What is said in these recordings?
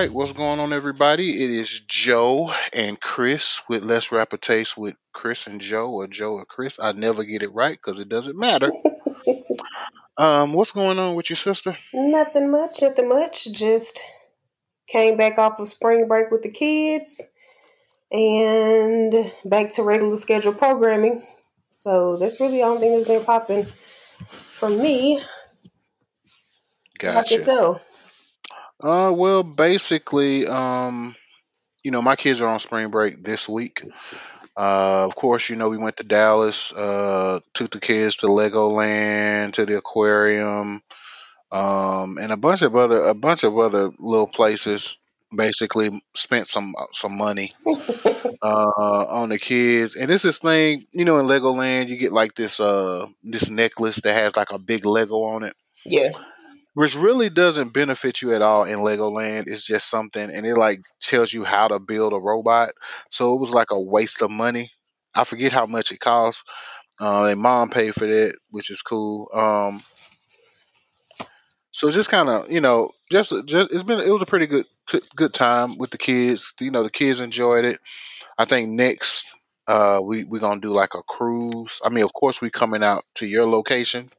right, what's going on, everybody? It is Joe and Chris with Let's Rap a Taste with Chris and Joe, or Joe and Chris. I never get it right because it doesn't matter. um, what's going on with your sister? Nothing much, nothing much. Just came back off of spring break with the kids and back to regular scheduled programming. So that's really the only thing that's been popping for me. How about Gotcha. Uh, well, basically, um, you know, my kids are on spring break this week. Uh, of course, you know, we went to Dallas, uh, took the kids to Legoland, to the aquarium, um, and a bunch of other a bunch of other little places. Basically, spent some some money uh, on the kids, and this is thing, you know, in Legoland, you get like this uh this necklace that has like a big Lego on it Yeah. Which really doesn't benefit you at all in Legoland. It's just something, and it like tells you how to build a robot. So it was like a waste of money. I forget how much it cost. Uh, and mom paid for that, which is cool. Um, so just kind of, you know, just just it's been it was a pretty good t- good time with the kids. You know, the kids enjoyed it. I think next. Uh, we we're gonna do like a cruise. I mean, of course, we coming out to your location,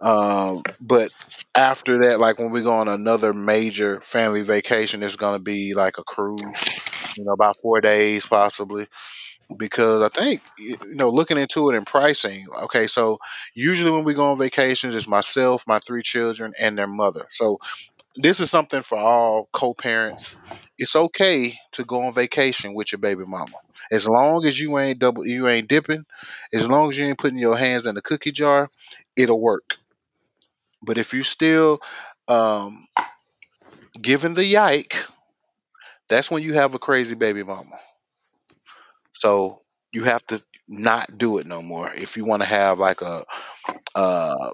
um, but after that, like when we go on another major family vacation, it's gonna be like a cruise, you know, about four days possibly. Because I think you know, looking into it and pricing. Okay, so usually when we go on vacations, it's myself, my three children, and their mother. So this is something for all co-parents. It's okay to go on vacation with your baby mama, as long as you ain't double, you ain't dipping, as long as you ain't putting your hands in the cookie jar, it'll work. But if you still um, giving the yike, that's when you have a crazy baby mama. So you have to not do it no more if you want to have like a uh,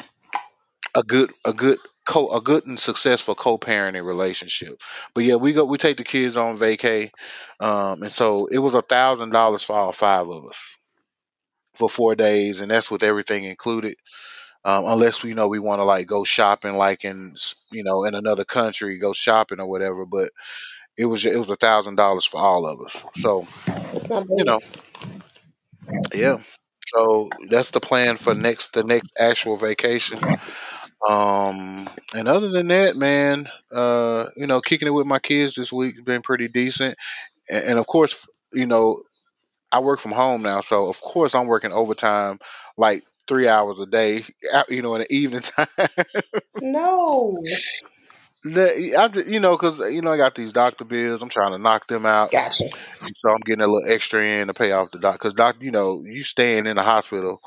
a good a good co a good and successful co-parenting relationship. But yeah, we go we take the kids on vacay, um, and so it was a thousand dollars for all five of us for four days, and that's with everything included. Um, unless we know we want to like go shopping, like in you know in another country, go shopping or whatever. But it was it was a thousand dollars for all of us. So you know, yeah. So that's the plan for next the next actual vacation. Um, and other than that, man, uh, you know, kicking it with my kids this week has been pretty decent. And, and of course, you know, I work from home now, so of course I'm working overtime, like three hours a day. You know, in the evening time. No. I, you know, because you know I got these doctor bills. I'm trying to knock them out, Gotcha. so I'm getting a little extra in to pay off the doc. Because doc, you know, you staying in the hospital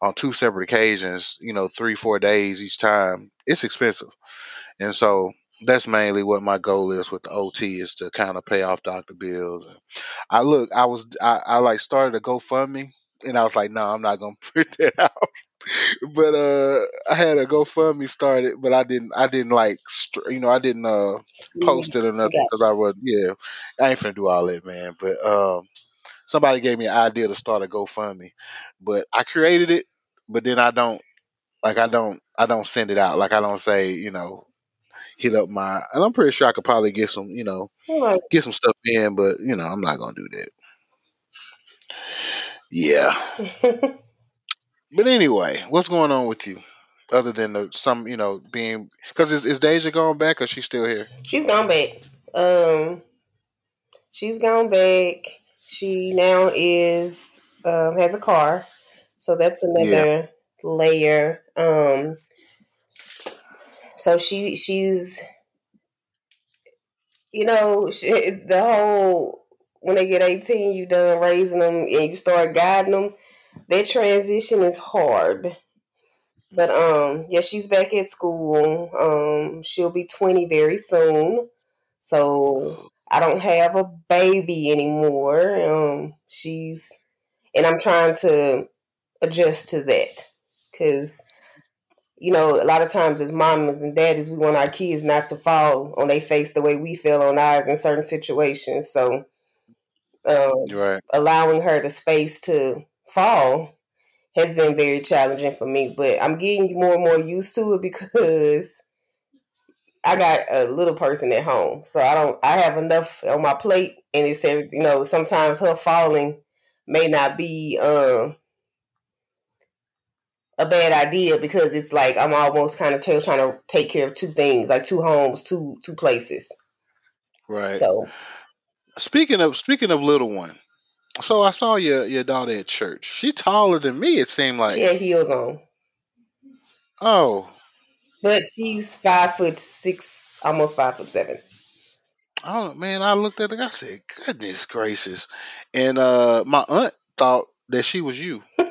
on two separate occasions, you know, three four days each time. It's expensive, and so that's mainly what my goal is with the OT is to kind of pay off doctor bills. I look, I was, I, I like started a GoFundMe, and I was like, no, I'm not gonna put that out but uh I had a GoFundMe started, but I didn't I didn't like you know I didn't uh post it or nothing because I was yeah I ain't finna do all that man. But um somebody gave me an idea to start a GoFundMe, but I created it, but then I don't like I don't I don't send it out like I don't say you know hit up my and I'm pretty sure I could probably get some you know. Right. get some stuff in, but you know I'm not gonna do that. Yeah, but anyway, what's going on with you? Other than the, some, you know, being because is, is Deja going back or she's still here? she's gone back. Um, she's gone back. She now is um has a car, so that's another layer. Um, so she she's you know she, the whole when they get eighteen, you done raising them and you start guiding them. That transition is hard. But um, yeah, she's back at school. Um, she'll be twenty very soon. So I don't have a baby anymore. Um, she's and I'm trying to adjust to that because you know a lot of times as mamas and daddies we want our kids not to fall on their face the way we feel on ours in certain situations. So um, Right. allowing her the space to fall has been very challenging for me. But I'm getting more and more used to it because I got a little person at home, so I don't. I have enough on my plate, and it's you know, sometimes her falling may not be um, a bad idea because it's like I'm almost kind of trying to take care of two things, like two homes, two two places. Right. So speaking of speaking of little one, so I saw your your daughter at church. She taller than me. It seemed like she had heels on. Oh, but she's five foot six, almost five foot seven. Oh man, I looked at it. I said, "Goodness gracious!" And uh, my aunt thought that she was you.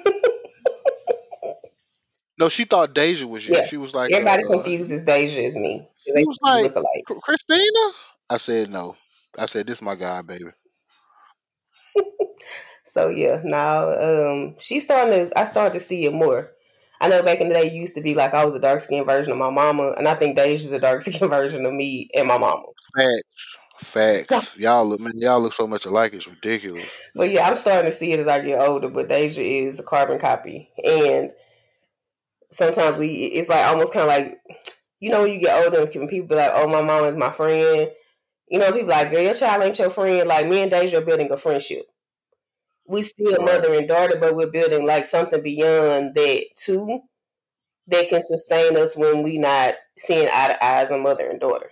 no, she thought Deja was you. Yeah. She was like, everybody uh, confuses Deja as me. They was like, look alike. Kristina. I said no. I said this is my guy, baby. so yeah, now um, she's starting to. I started to see it more. I know back in the day, it used to be like I was a dark skinned version of my mama, and I think Deja's a dark skinned version of me and my mama. Facts. Facts. y'all look man, y'all look so much alike. It's ridiculous. But yeah, I'm starting to see it as I get older. But Deja is a carbon copy, and sometimes we it's like almost kind of like you know when you get older, and people be like, "Oh, my mom is my friend." You know, people like, "Girl, your child ain't your friend." Like me and Deja are building a friendship. We still mother and daughter, but we're building like something beyond that too, that can sustain us when we not seeing eye to eye as a mother and daughter.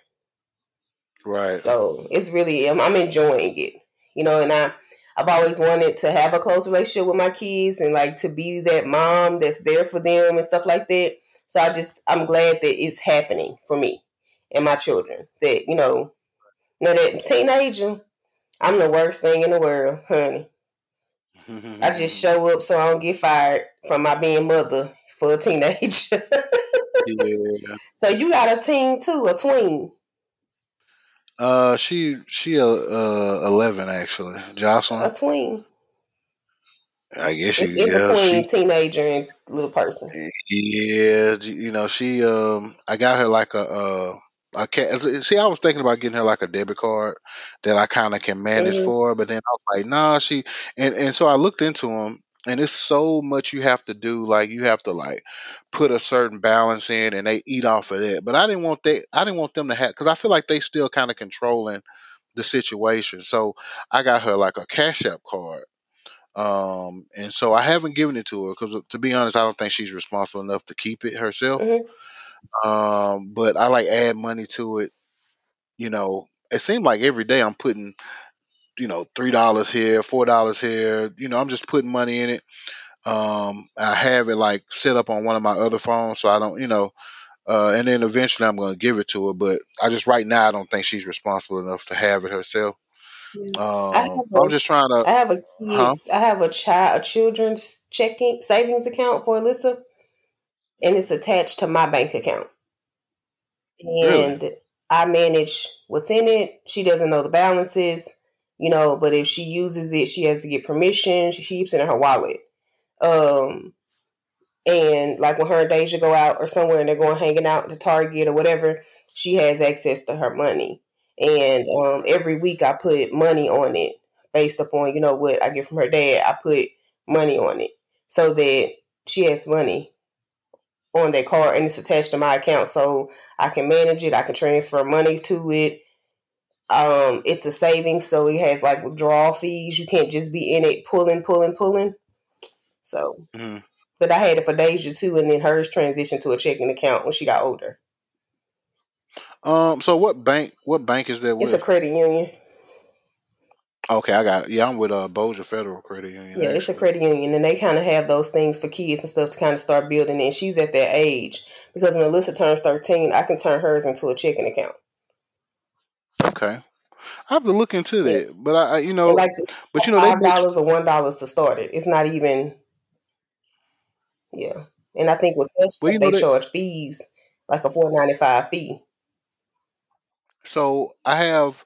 Right. So it's really I'm, I'm enjoying it, you know, and I I've always wanted to have a close relationship with my kids and like to be that mom that's there for them and stuff like that. So I just I'm glad that it's happening for me and my children. That you know, know that teenager, I'm the worst thing in the world, honey. I just show up so I don't get fired from my being mother for a teenager. yeah. So you got a teen too, a twin. Uh, she she uh, uh eleven actually. Jocelyn, a twin. I guess it's in yeah, between she, teenager and little person. Yeah, you know she um I got her like a uh I can't see. I was thinking about getting her like a debit card that I kind of can manage mm-hmm. for, but then I was like, nah, she and and so I looked into them, and it's so much you have to do. Like you have to like put a certain balance in, and they eat off of that. But I didn't want that. I didn't want them to have because I feel like they still kind of controlling the situation. So I got her like a Cash App card. Um, and so I haven't given it to her because, to be honest, I don't think she's responsible enough to keep it herself. Mm-hmm. Um, but I like add money to it. You know, it seemed like every day I'm putting, you know, three dollars here, four dollars here. You know, I'm just putting money in it. Um, I have it like set up on one of my other phones, so I don't, you know, uh, and then eventually I'm going to give it to her. But I just right now I don't think she's responsible enough to have it herself. Um, I'm just trying to. I have a kids. Huh? I have a child, a children's checking savings account for Alyssa, and it's attached to my bank account. And really? I manage what's in it. She doesn't know the balances, you know. But if she uses it, she has to get permission. She keeps it in her wallet. Um, and like when her and Deja go out or somewhere and they're going hanging out to Target or whatever, she has access to her money. And um, every week I put money on it based upon, you know, what I get from her dad. I put money on it so that she has money on that card and it's attached to my account so I can manage it. I can transfer money to it. Um, it's a savings, so it has like withdrawal fees. You can't just be in it pulling, pulling, pulling. So, mm. but I had it for Deja too, and then hers transitioned to a checking account when she got older. Um. So what bank? What bank is that? It's a credit union. Okay, I got. Yeah, I'm with uh Bossier Federal Credit Union. Yeah, it's a credit union, and they kind of have those things for kids and stuff to kind of start building. And she's at that age because when Alyssa turns 13, I can turn hers into a checking account. Okay. I have to look into that, yeah. but I, you know, like but you know, five dollars or one dollars to start it. It's not even, yeah. And I think with cash, well, they, they charge fees like a four ninety five fee. So I have,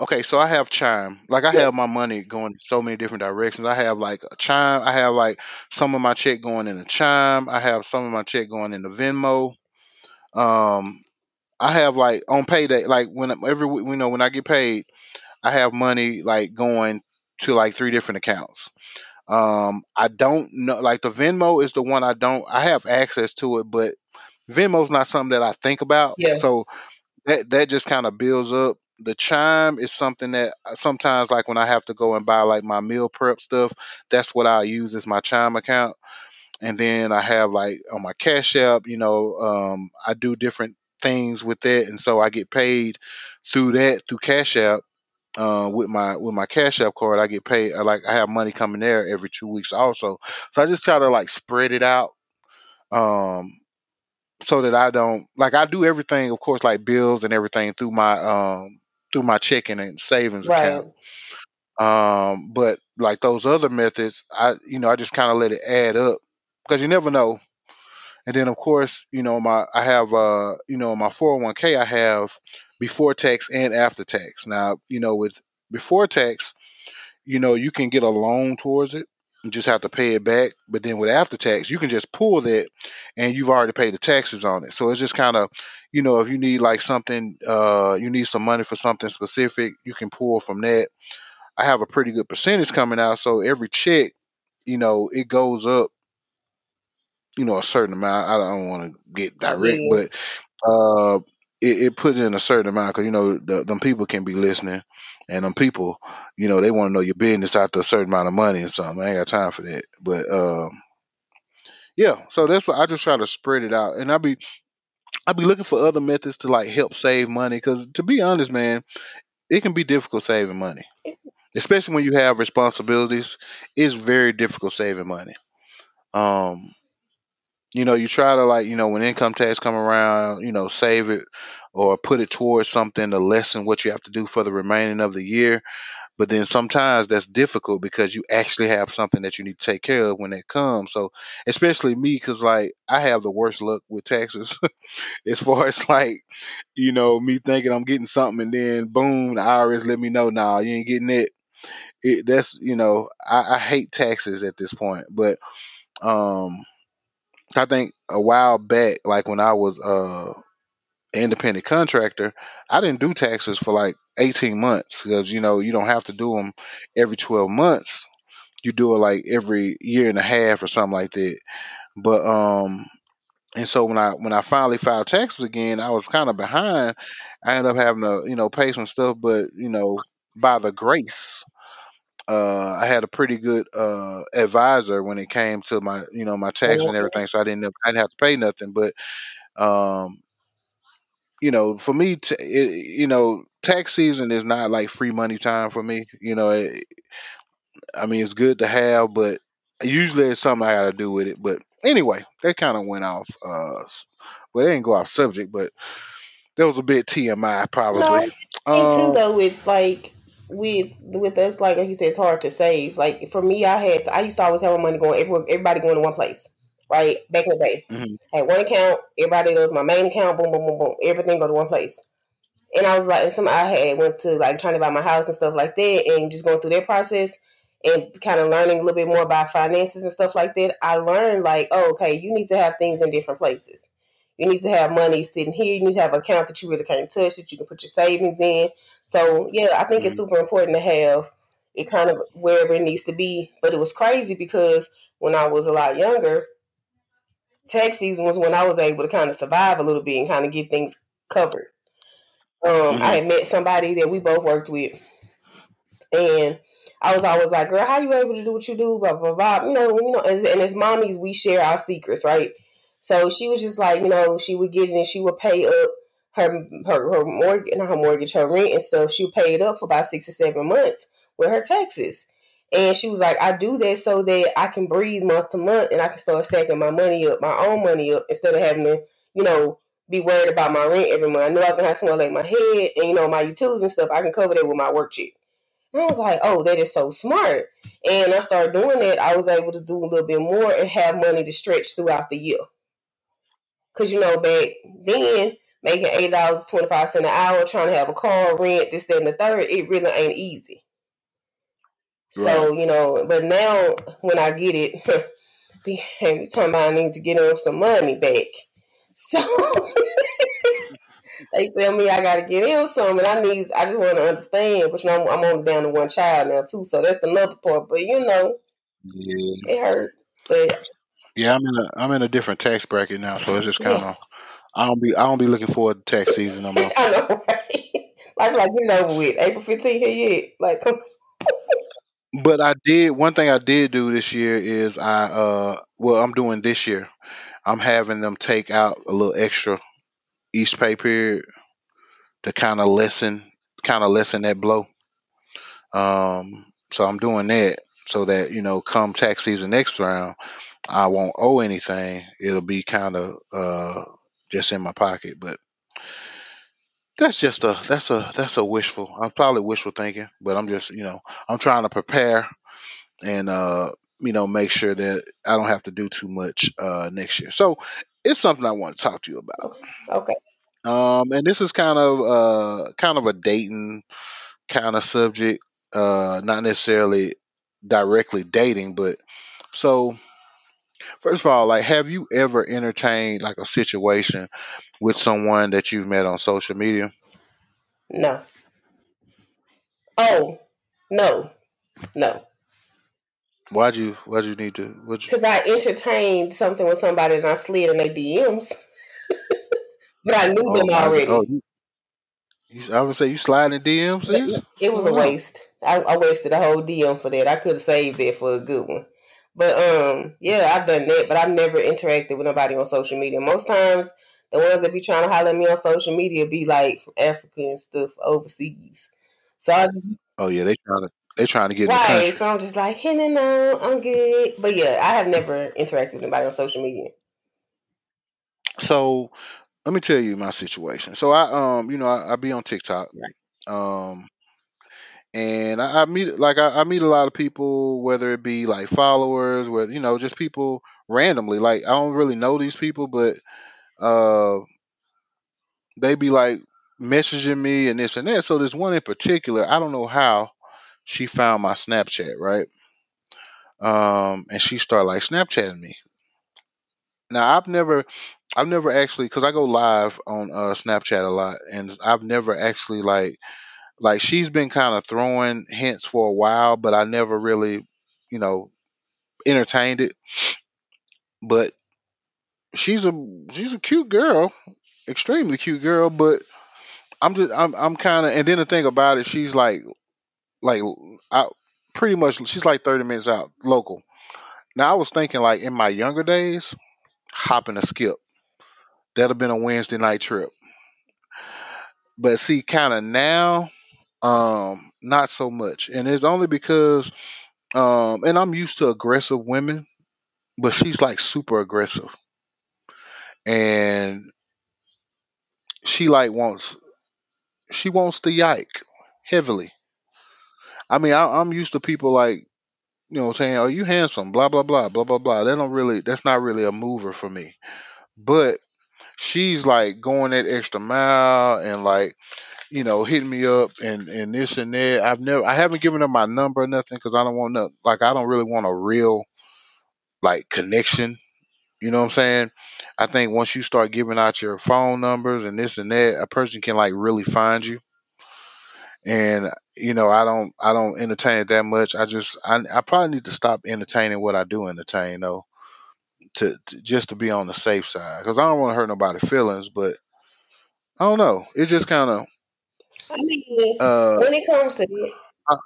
okay, so I have Chime. Like I yeah. have my money going so many different directions. I have like a Chime. I have like some of my check going in a Chime. I have some of my check going in the Venmo. Um, I have like on payday, like when every you know when I get paid, I have money like going to like three different accounts. Um, I don't know, like the Venmo is the one I don't. I have access to it, but Venmo's not something that I think about. Yeah. So that that just kind of builds up. The chime is something that sometimes, like when I have to go and buy like my meal prep stuff, that's what I use as my chime account. And then I have like on my Cash App, you know, um, I do different things with that, and so I get paid through that through Cash App. Uh, with my with my Cash App card, I get paid. Like I have money coming there every two weeks also. So I just try to like spread it out. Um, so that I don't like I do everything, of course, like bills and everything through my um through my checking and savings Right. account. Um, but like those other methods, I you know I just kind of let it add up because you never know. And then of course, you know my I have uh you know my four hundred one k I have before tax and after tax. Now you know with before tax, you know, you can get a loan towards it. You just have to pay it back. But then with after tax, you can just pull that and you've already paid the taxes on it. So it's just kind of, you know, if you need like something, uh, you need some money for something specific, you can pull from that. I have a pretty good percentage coming out. So every check, you know, it goes up, you know, a certain amount. I don't want to get direct, Yeah. but uh, it, it put in a certain amount because you know the, them people can be listening, and them people, you know, they want to know your business after a certain amount of money and something. I ain't got time for that, but um, yeah. So that's what I just try to spread it out, and I be I be looking for other methods to like help save money because to be honest, man, it can be difficult saving money, especially when you have responsibilities. It's very difficult saving money. Um, you know, you try to like, you know, when income tax come around, you know, save it or put it towards something to lessen what you have to do for the remaining of the year. But then sometimes that's difficult because you actually have something that you need to take care of when it comes. So, especially me, because like I have the worst luck with taxes as far as like, you know, me thinking I'm getting something and then boom, the IRS let me know, nah, you ain't getting it. it that's, you know, I, I hate taxes at this point. But, um, I think a while back, like when I was uh independent contractor, I didn't do taxes for like 18 months because you know you don't have to do them every 12 months. You do it like every year and a half or something like that. But um, and so when I when I finally filed taxes again, I was kind of behind. I ended up having to you know pay some stuff, but you know by the grace. Uh, I had a pretty good uh, advisor when it came to my, you know, my taxes and everything, so I didn't, I didn't have to pay nothing. But um, you know, for me, t- it, you know, tax season is not like free money time for me. You know, it, I mean, it's good to have, but usually it's something I got to do with it. But anyway, that kind of went off. Uh, well, they didn't go off subject, but that was a bit TMI No, probably. too Um, though it's like with with us like you said it's hard to save. Like for me, I had I used to always have my money going every, everybody going to one place. Right back in the day, mhm, I had one account. Everybody goes my main account. Boom, boom, boom, boom. Everything go to one place. And I was like, and some I had went to like trying to buy my house and stuff like that, and just going through that process and kind of learning a little bit more about finances and stuff like that. I learned like, oh, okay, you need to have things in different places. You need to have money sitting here. You need to have an account that you really can't touch that you can put your savings in. So yeah, I think it's mhm, super important to have it kind of wherever it needs to be. But it was crazy because when I was a lot younger, tax season was when I was able to kind of survive a little bit and kind of get things covered. Um, I mhm, had met somebody that we both worked with, and I was always like, "Girl, how you able to do what you do?" Blah blah blah. You know, you know. As, and as mommies, we share our secrets, right? So she was just like, you know, she would get it and she would pay up her her her mortgage, not her mortgage, her rent and stuff. She would pay it up for about six or seven months with her taxes. And she was like, I do that so that I can breathe month to month and I can start stacking my money up, my own money up, instead of having to, you know, be worried about my rent every month. I knew I was gonna have somewhere like my head and you know my utilities and stuff. I can cover that with my work check. And I was like, oh, that is so smart. And I started doing that. I was able to do a little bit more and have money to stretch throughout the year. Cause you know back then making eight dollars twenty five cent an hour, trying to have a car, rent, this, that, and the third, it really ain't easy. right. So you know, but now when I get it, be talking about I need to get on some money back. So they tell me I got to get him some, and I need. I just want to understand, but you know, I'm, I'm only down to one child now too, so that's another part. But you know, Yeah, it hurt. But yeah. I'm in a I'm in a different tax bracket now, so it's just kind yeah, of I don't be I don't be looking forward to tax season no more. I know, right? like, like you know, with April 15th here yet? Like, come. But I did one thing I did do this year is I uh well I'm doing this year. I'm having them take out a little extra each pay period to kind of lessen kind of lessen that blow. Um, so I'm doing that so that you know, come tax season next round, I won't owe anything. It'll be kind of uh just in my pocket, but that's just a that's a that's a wishful. I'm probably wishful thinking, but I'm just you know I'm trying to prepare and uh you know make sure that I don't have to do too much uh next year. So it's something I want to talk to you about. Okay. Um, and this is kind of uh kind of a dating kind of subject, uh, not necessarily directly dating, but so first of all, like, have you ever entertained like a situation with someone that you've met on social media? No. Oh, no, no. Why'd you Why'd you need to? Because I entertained something with somebody and I slid in their DMs, but I knew Oh them already. Oh, you, you, I would say you sliding DMs, But sis? no, it was a waste. I, I wasted a whole DM for that. I could have saved that for a good one. But um, yeah, I've done that, but I've never interacted with nobody on social media. Most times, the ones that be trying to holler at me on social media be like from Africa and stuff overseas. So I just Oh yeah, they trying to they trying to get right. So I'm just like, hey, no, no, I'm good. But yeah, I have never interacted with anybody on social media. So let me tell you my situation. So I um you know I, I be on TikTok Right. um and I, I meet like I, I meet a lot of people whether it be like followers whether you know just people randomly like I don't really know these people but uh they be like messaging me and this and that. So this one in particular I don't know how she found my Snapchat right um and she started like Snapchatting me. Now I've never I've never actually because I go live on uh, Snapchat a lot, and I've never actually like like she's been kind of throwing hints for a while, but I never really, you know, entertained it. But she's a she's a cute girl, extremely cute girl. But I'm just I'm I'm kind of and then the thing about it, she's like like I pretty much she's like 30 minutes out local. Now I was thinking like in my younger days, hopping a skip that'd have been a Wednesday night trip. But see, kind of now, um, not so much, and it's only because um, and I'm used to aggressive women, but she's like super aggressive, and she like wants she wants the yike heavily. I mean, I, I'm used to people like you know saying, "Oh, you handsome," blah blah blah blah blah blah. They don't really that's not really a mover for me, but she's like going that extra mile and like you know hitting me up and and this and that. I've never I haven't given her my number or nothing because I don't want no like I don't really want a real like connection You know what I'm saying? I think once you start giving out your phone numbers and this and that, a person can like really find you. And you know, I don't, I don't entertain it that much. I just, I, I probably need to stop entertaining what I do entertain though, to, to just to be on the safe side, because I don't want to hurt nobody's feelings. But I don't know. It just kind of, I mean, uh, when it comes to it, I,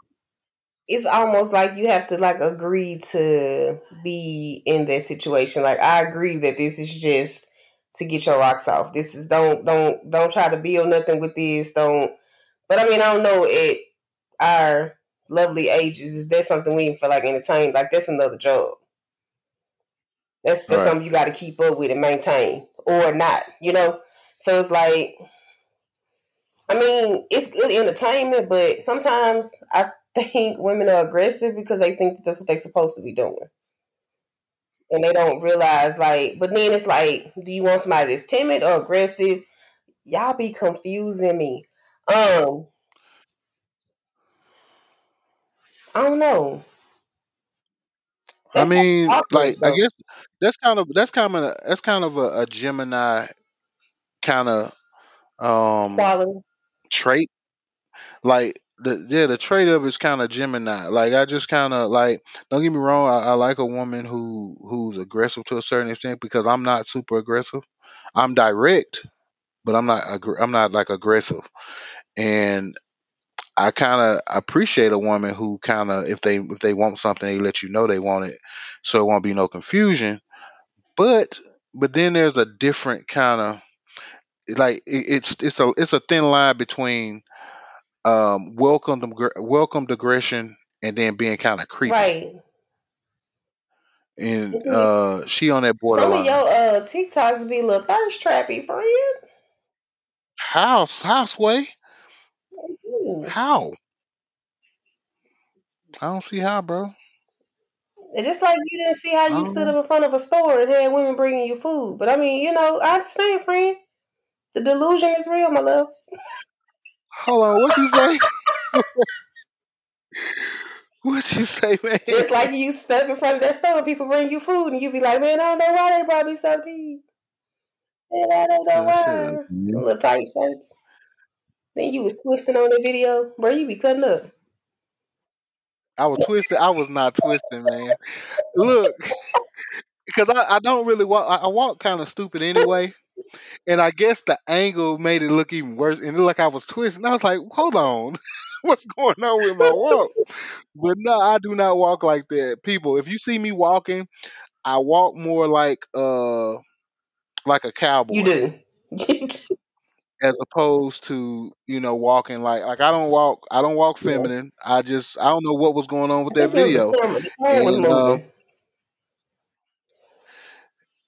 it's almost like you have to like agree to be in that situation. Like I agree that this is just to get your rocks off. This is don't don't don't try to build nothing with this. Don't. But I mean, I don't know at our lovely ages if that's something we even feel like entertain. Like that's another job. That's that's right. something you got to keep up with and maintain or not. You know. So it's like I mean, it's good entertainment, but sometimes I think women are aggressive because they think that that's what they're supposed to be doing. And they don't realize, like, but then it's like, do you want somebody that's timid or aggressive? Y'all be confusing me. Um, I don't know. I That's like mean, like, I guess that's kind of that's kind of that's kind of a, a Gemini kind of um Quality. Trait like the yeah the trait of is kind of Gemini. Like I just kind of like don't get me wrong. I, I like a woman who who's aggressive to a certain extent because I'm not super aggressive. I'm direct, but I'm not I'm not like aggressive. And I kind of appreciate a woman who kind of if they if they want something, they let you know they want it, so it won't be no confusion. But but then there's a different kind of like it, it's it's a it's a thin line between um welcomed aggr- welcomed aggression and then being kind of creepy. Right. And see, uh she on that board. some of your uh TikToks be a little thirst trappy, friend. How how sway? Ooh. How? I don't see how, bro. And just like you didn't see how you stood up in front of a store and had women bringing you food. But I mean, you know, I understand, friend. The delusion is real, my love. Hold on, what you say? what you say, man? Just like you step in front of that store and people bring you food and you be like, man, I don't know why they brought me something. Man, I don't know why. up, Them man. little tight shirts. Then you was twisting on the video. Bro, you be cutting up. I was twisting. I was not twisting, man. Look, because I, I don't really walk. I, I walk kind of stupid anyway, and I guess the angle made it look even worse. And it looked like I was twisting. I was like, hold on, what's going on with my walk? But no, I do not walk like that. People, if you see me walking, I walk more like uh like a cowboy. You do. as opposed to you know walking like like I don't walk I don't walk yeah. feminine. I just I don't know what was going on with that think it was the video, camera. The camera was and uh.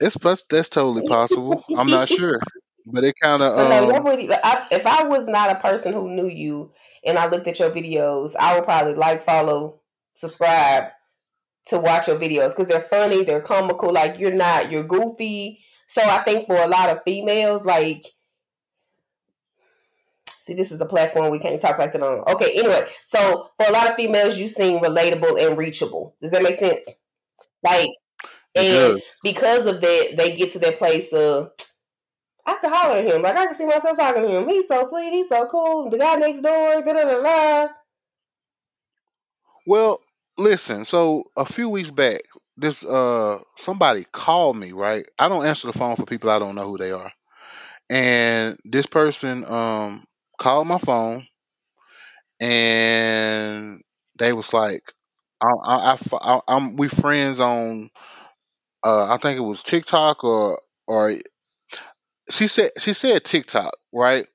It's plus that's totally possible. I'm not sure, but it kind of But no, your um. I, if I was not a person who knew you and I looked at your videos, I would probably like, follow, subscribe to watch your videos because they're funny, they're comical. Like you're not, you're goofy. So I think for a lot of females, like, see, this is a platform we can't talk like that on. Okay, anyway, so for a lot of females, you seem relatable and reachable. Does that make sense? Like, and because of that, they get to that place of I can holler at him. Like I can see myself talking to him. He's so sweet. He's so cool. The guy next door. Da da da da. Well, listen. So a few weeks back, this uh somebody called me. Right, I don't answer the phone for people I don't know who they are, and this person um called my phone and they was like, I, I, I, I I'm we friends on uh I think it was TikTok or or she said she said TikTok right?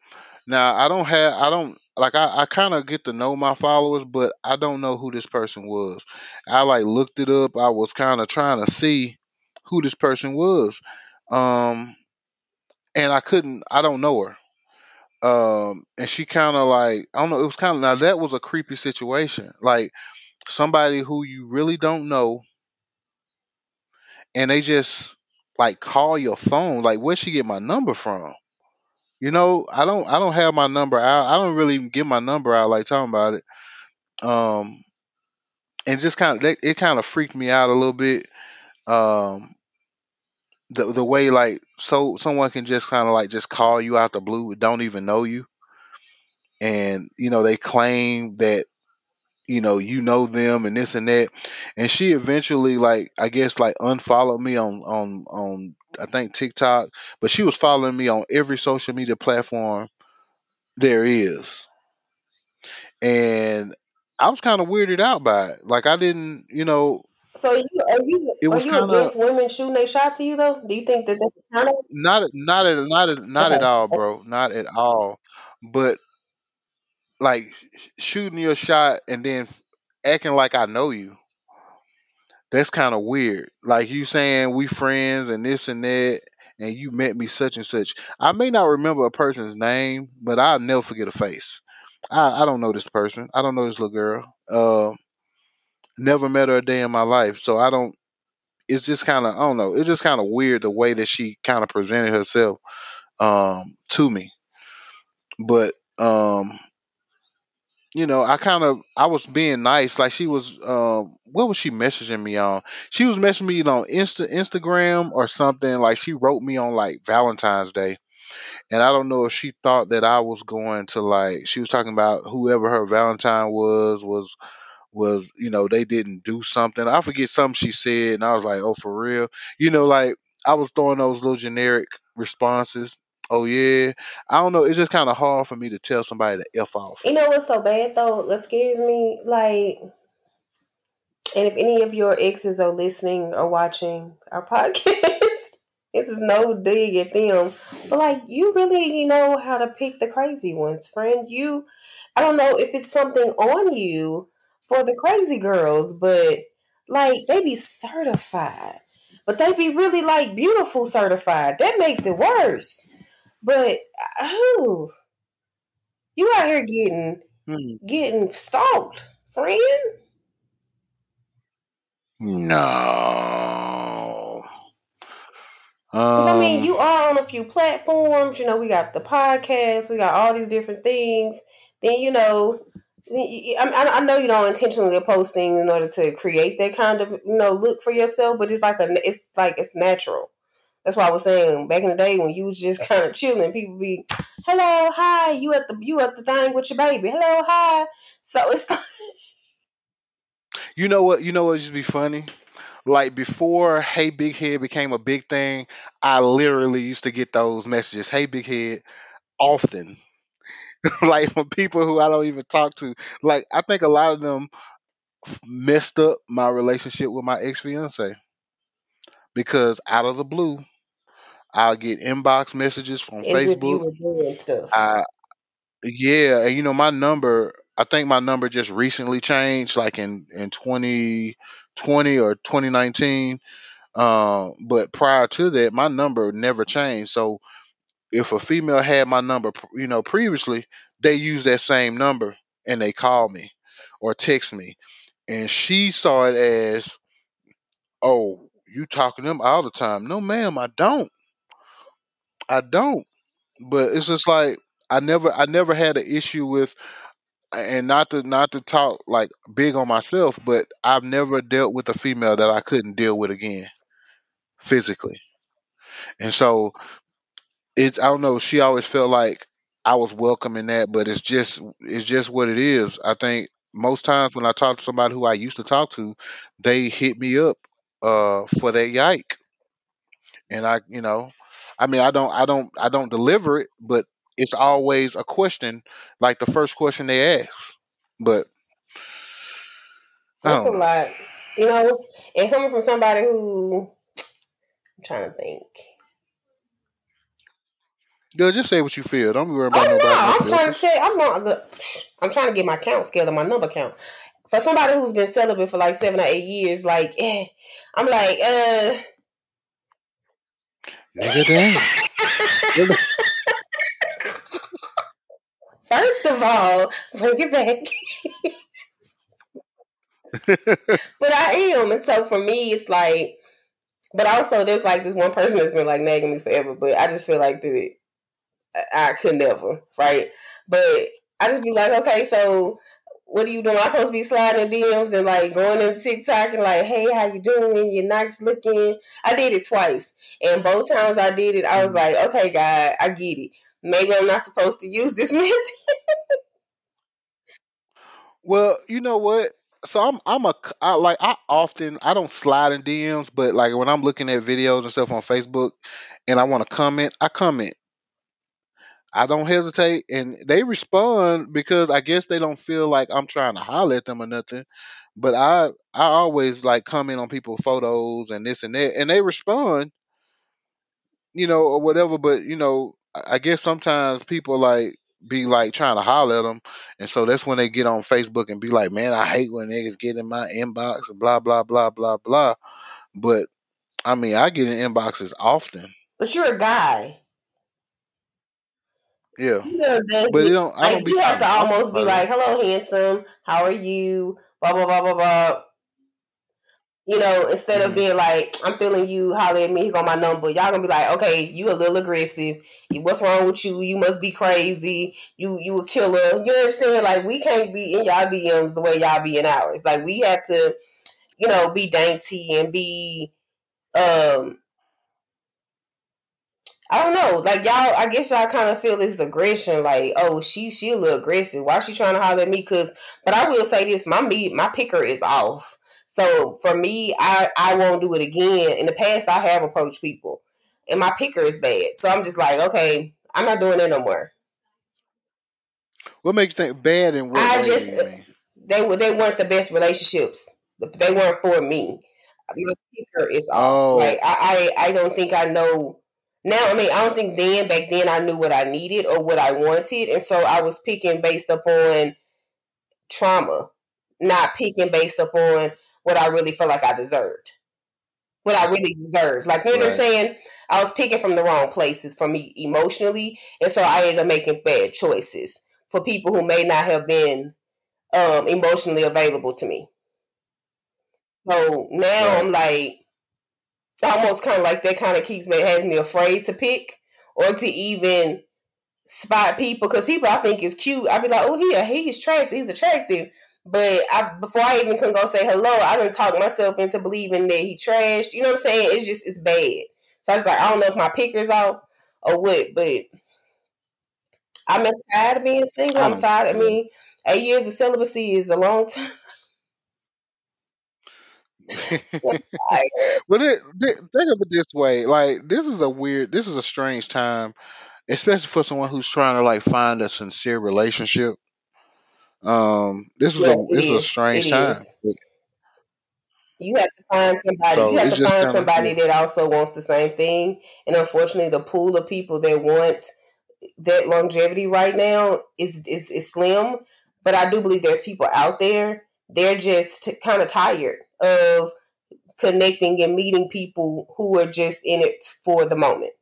Now I don't have I don't like I, I kind of get to know my followers but I don't know who this person was. I like looked it up. I was kind of trying to see who this person was um and I couldn't I don't know her. Um and she kind of like I don't know it was kind of now that was a creepy situation. Like somebody who you really don't know and they just like call your phone like where'd she get my number from? You know i don't i don't have my number out i don't really give my number out like talking about it. Um and just kind of it kind of freaked me out a little bit um the, the way like so someone can just kind of like just call you out the blue don't even know you. And you know they claim that you know you know them and this and that. And she eventually like i guess like unfollowed me on on on i think tiktok but she was following me on every social media platform there is. And i was kind of weirded out by it. Like i didn't you know So you are you it are was you kind of against women shooting their shot to you though? Do you think that that's kind of not not at not at not at all bro. Not at all. But like shooting your shot and then acting like i know you That's kind of weird. Like you saying we friends and this and that, and you met me such and such. I may not remember a person's name, but I'll never forget a face. I, I don't know this person. I don't know this little girl. Uh, never met her a day in my life, so I don't. It's just kind of I don't know. It's just kind of weird the way that she kind of presented herself um, to me. But um, you know, I kind of I was being nice. Like she was, um, what was she messaging me on? She was messaging me on Insta Instagram or something. Like she wrote me on like Valentine's Day, and I don't know if she thought that I was going to like. She was talking about whoever her Valentine was was was you know they didn't do something. I forget something she said, and I was like, oh for real, you know, like. I was throwing those little generic responses. Oh yeah, I don't know. It's just kind of hard for me to tell somebody to f off. You know what's so bad though? That scares me. Like, and if any of your exes are listening or watching our podcast, this is no dig at them. But like, you really you know how to pick the crazy ones, friend. You, I don't know if it's something on you for the crazy girls, but like they be certified, but they be really like beautiful certified. That makes it worse. But who you out here getting Hmm. getting stalked, friend. No. Because I mean, Um, you are on a few platforms. You know, we got the podcast, we got all these different things. Then you know, I, I know you don't intentionally post things in order to create that kind of you know look for yourself, but it's like a it's like it's natural. That's why I was saying back in the day when you was just kind of chilling, people be, "Hello, hi, you at the you at the thing with your baby? Hello, hi." So it's you know what? You know what? Just be funny. Like before, hey big head became a big thing. I literally used to get those messages, hey big head, often. like from people who I don't even talk to. Like I think a lot of them messed up my relationship with my ex fiance because out of the blue, I'll get inbox messages from you Facebook. stuff. I yeah, and you know my number. I think my number just recently changed, like in in twenty twenty or twenty nineteen. Um, but prior to that, my number never changed. So if a female had my number, you know, previously, they use that same number and they call me or text me, and she saw it as, "Oh, you talking to them all the time?" No, ma'am, I don't. I don't. But it's just like I never, I never had an issue with, and not to not to talk like big on myself, but I've never dealt with a female that I couldn't deal with again physically, and so it's I don't know. She always felt like I was welcome in that, but it's just it's just what it is. I think most times when I talk to somebody who I used to talk to, they hit me up uh for that yike, and I you know, I mean I don't I don't I don't deliver it, but it's always a question like the first question they ask. But I That's a don't know. lot, you know. And coming from somebody who I'm trying to think. Girl, just say what you feel. Don't be worried Oh about no, nobody no I'm trying to say I'm not good. I'm trying to get my count scale and my number count. For somebody who's been celibate for like seven or eight years, like eh, I'm like, uh Nigga damn. First of all, bring it back. but I am, and so for me, it's like. But also, there's like this one person that's been like nagging me forever. But I just feel like that I could never, right? But I just be like, okay, so what are you doing? I'm supposed to be sliding DMs and like going into TikTok and like, hey, how you doing? You're nice looking. I did it twice, and both times I did it, I was like, okay, God, I get it. Maybe I'm not supposed to use this method. Well, you know what? So I'm I'm a I, like I often I don't slide in DMs, but like when I'm looking at videos and stuff on Facebook, and I want to comment, I comment. I don't hesitate, and they respond because I guess they don't feel like I'm trying to holler at them or nothing. But I I always like comment on people's photos and this and that, and they respond, you know, or whatever. But you know, I guess sometimes people like be like trying to holler at them, and so that's when they get on Facebook and be like, "Man, I hate when niggas get in my inbox and blah blah blah blah blah." But I mean, I get in inboxes often, But you're a guy. Yeah. You know, But it don't. I don't like you have to almost be like, "Hello, handsome. How are you?" Blah blah blah blah blah. You know, instead of Mhm. being like, "I'm feeling you. Holler at me. Here go my number." Y'all gonna be like, "Okay, you a little aggressive. What's wrong with you? You must be crazy. You you a killer." You know what I'm saying? Like we can't be in y'all DMs the way y'all be in ours. Like we have to, you know, be dainty and be um I don't know. Like y'all, I guess y'all kind of feel this aggression. Like, oh, she she a little aggressive. Why she trying to holler at me? Cause, but I will say this: my me my picker is off. So for me, I I won't do it again. In the past, I have approached people, and my picker is bad. So I'm just like, okay, I'm not doing it no more. What makes you think bad in what I just mean? Uh, they were they weren't the best relationships. They weren't for me. My picker is off. Oh, Like I, I I don't think I know now. I mean, I don't think then back then I knew what I needed or what I wanted, and so I was picking based upon trauma, not picking based upon what I really felt like I deserved. What I really deserved. Like you know what I'm saying? I was picking from the wrong places for me emotionally, and so I ended up making bad choices for people who may not have been um, emotionally available to me. So now right. I'm like almost kind of like that kind of keeps me has me afraid to pick or to even spot people because people I think is cute. I'd be like, oh, he he's attractive, he's attractive. But I, before I even can go say hello, I didn't talk myself into believing that he trashed. You know what I'm saying? It's just it's bad. So I was like, I don't know if my picker's out or what, but I'm tired of being single. I'm tired. I Yeah. mean, eight years of celibacy is a long time. But it, th- think of it this way: like this is a weird, this is a strange time, especially for someone who's trying to like find a sincere relationship. Um, this is a this is a is. It strange time. is. You have to find somebody. You have to find somebody that also wants the same thing. And unfortunately, the pool of people that want that longevity right now is is, is slim. But I do believe there's people out there. They're just t- kind of tired of connecting and meeting people who are just in it for the moment.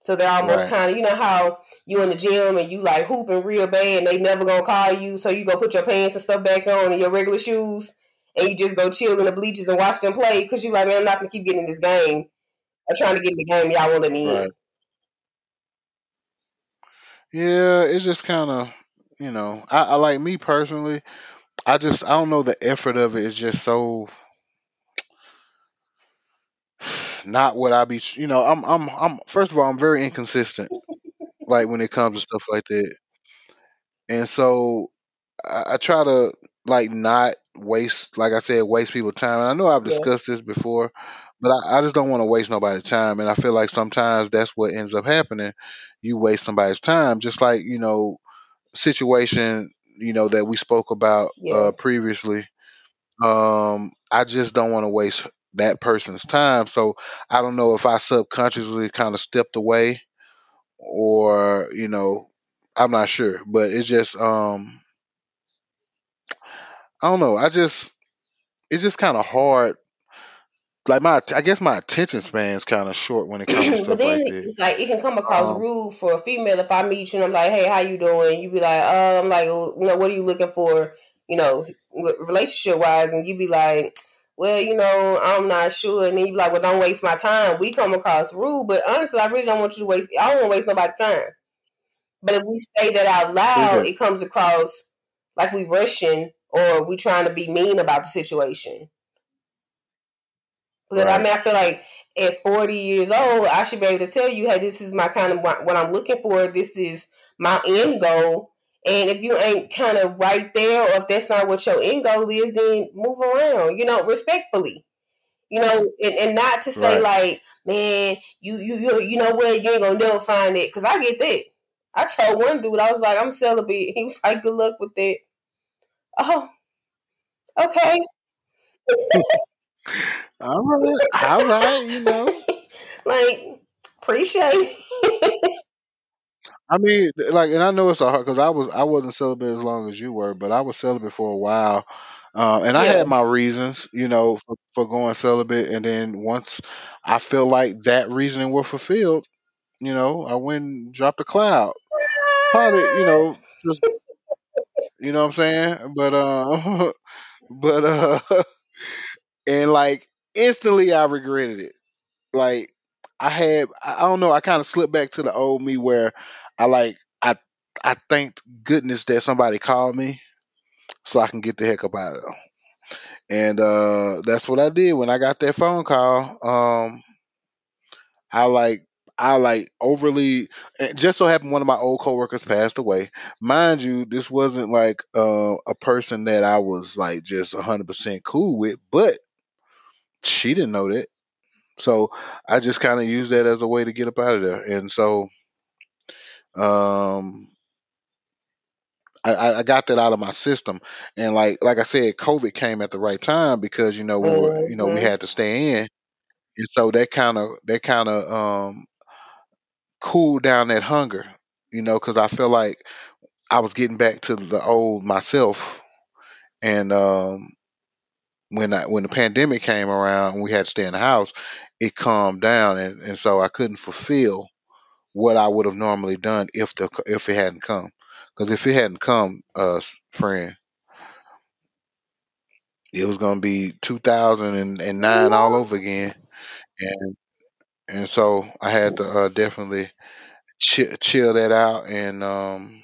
So they're almost right, kind of, you know how you in the gym and you like hooping real bad and they never gonna call you, so you go put your pants and stuff back on and your regular shoes and you just go chill in the bleachers and watch them play because you like, man, I'm not gonna keep getting in this game. I'm trying to get in the game, y'all won't let me in. Yeah, it's just kind of you know, I, I like me personally. I just I don't know the effort of it is just so not what I be. You know, I'm I'm I'm first of all I'm very inconsistent. Like when it comes to stuff like that, and so I, I try to like not waste, like I said, waste people time. And I know I've Yeah, discussed this before, but I, I just don't want to waste nobody's time. And I feel like sometimes that's what ends up happening. You waste somebody's time, just like you know situation you know that we spoke about yeah. uh previously. Um, I just don't want to waste that person's time. So I don't know if I subconsciously kind of stepped away or you know I'm not sure, but it's just um I don't know. I just it's just kind of hard. Like my, I guess my attention span is kind of short when it comes to but stuff then like that. it's like it can come across Um, rude for a female if I meet you and I'm like, hey, how you doing? You be like, uh, I'm like, well, you know, what are you looking for? You know, relationship wise, and you be like, well, you know, I'm not sure, and then you be like, well, don't waste my time. We come across rude, but honestly, I really don't want you to waste. I don't want to waste nobody's time. But if we say that out loud, it comes across like we rushing or we trying to be mean about the situation. But I mean, I feel like at 40 years old, I should be able to tell you, hey, this is my kind of what I'm looking for. This is my end goal. And if you ain't kind of right there, or if that's not what your end goal is, then move around, you know, respectfully, you know, and, and not to say right. like, man, you you you you know what, you ain't gonna never find it, because I get that. I told one dude, I was like, I'm celibate. He was like, good luck with that. Oh, okay. All right, all right. You know, like, appreciate it. I mean, like, and I know it's a hard because I was I wasn't celibate as long as you were, but I was celibate for a while, uh, and I yeah, had my reasons, you know, for, for going celibate. And then once I feel like that reasoning was fulfilled, you know, I went and dropped a cloud. Probably, you know, just you know what I'm saying. But uh, but uh, and like instantly I regretted it. Like I had, I don't know, I kind of slipped back to the old me where I like I I thanked goodness that somebody called me so I can get the heck up out of there. And uh, that's what I did when I got that phone call. Um, I like I like overly just so happened one of my old coworkers passed away. Mind you, this wasn't like uh, a person that I was like just hundred percent cool with, but she didn't know that. So I just kind of used that as a way to get up out of there. And so um I, I got that out of my system. And like like I said, COVID came at the right time because, you know, we were you know, we hmm had to stay in. And so that kind of that kind of um cooled down that hunger, you know, because I feel like I was getting back to the old myself, and um, when I, when the pandemic came around and we had to stay in the house, it calmed down, and, and so I couldn't fulfill what I would have normally done if the if it hadn't come. Because if it hadn't come, uh, friend, it was gonna be 2009 all over again, and and so I had to uh, definitely chill, chill that out, and um,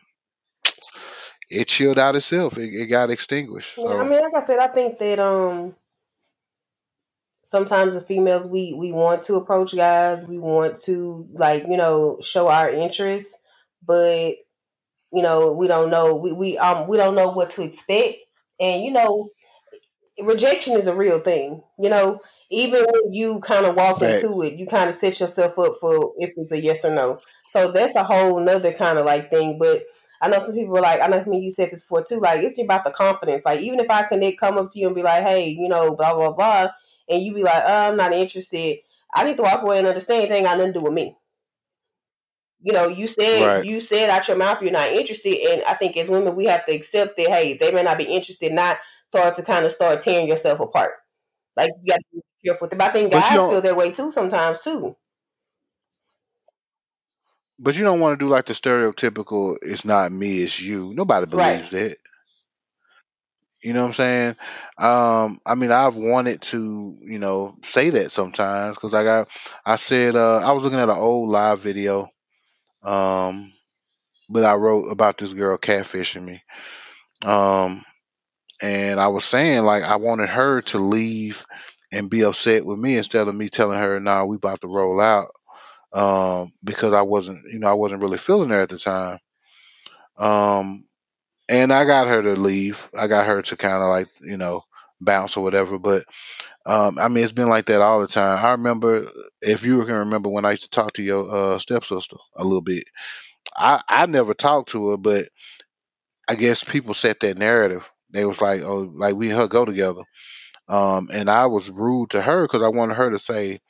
it chilled out itself. It, it got extinguished. Yeah, I mean, like I said, I think that um sometimes the females we we want to approach guys, we want to like you know show our interest, but you know we don't know we we um we don't know what to expect, and you know rejection is a real thing. You know, even when you kind of walk into it, you kind of set yourself up for if it's a yes or no. So that's a whole nother kind of like thing. But I know some people are like, I know you said this before too, like it's about the confidence. Like even if I connect, come up to you and be like, hey, you know, blah blah blah, and you be like, oh, I'm not interested. I need to walk away and understand it ain't got nothing to do with me. You know, you said Right. you said out your mouth you're not interested, and I think as women we have to accept that. Hey, they may not be interested, not start to kind of start tearing yourself apart. Like you got to be careful. But I think guys feel that way too sometimes too. But you don't want to do like the stereotypical it's not me, it's you. Nobody Right. believes that. You know what I'm saying? Um, I mean, I've wanted to, you know, say that sometimes because I got, I said, uh, I was looking at an old live video, um, but I wrote about this girl catfishing me. Um, and I was saying like I wanted her to leave and be upset with me instead of me telling her, "Nah, we about to roll out." Um, because I wasn't, you know, I wasn't really feeling her at the time. Um, and I got her to leave. I got her to kind of like, you know, bounce or whatever. But um, I mean, it's been like that all the time. I remember, if you can remember, when I used to talk to your uh, stepsister a little bit. I I never talked to her, but I guess people set that narrative. They was like, oh, like we and her go together. Um, and I was rude to her because I wanted her to say,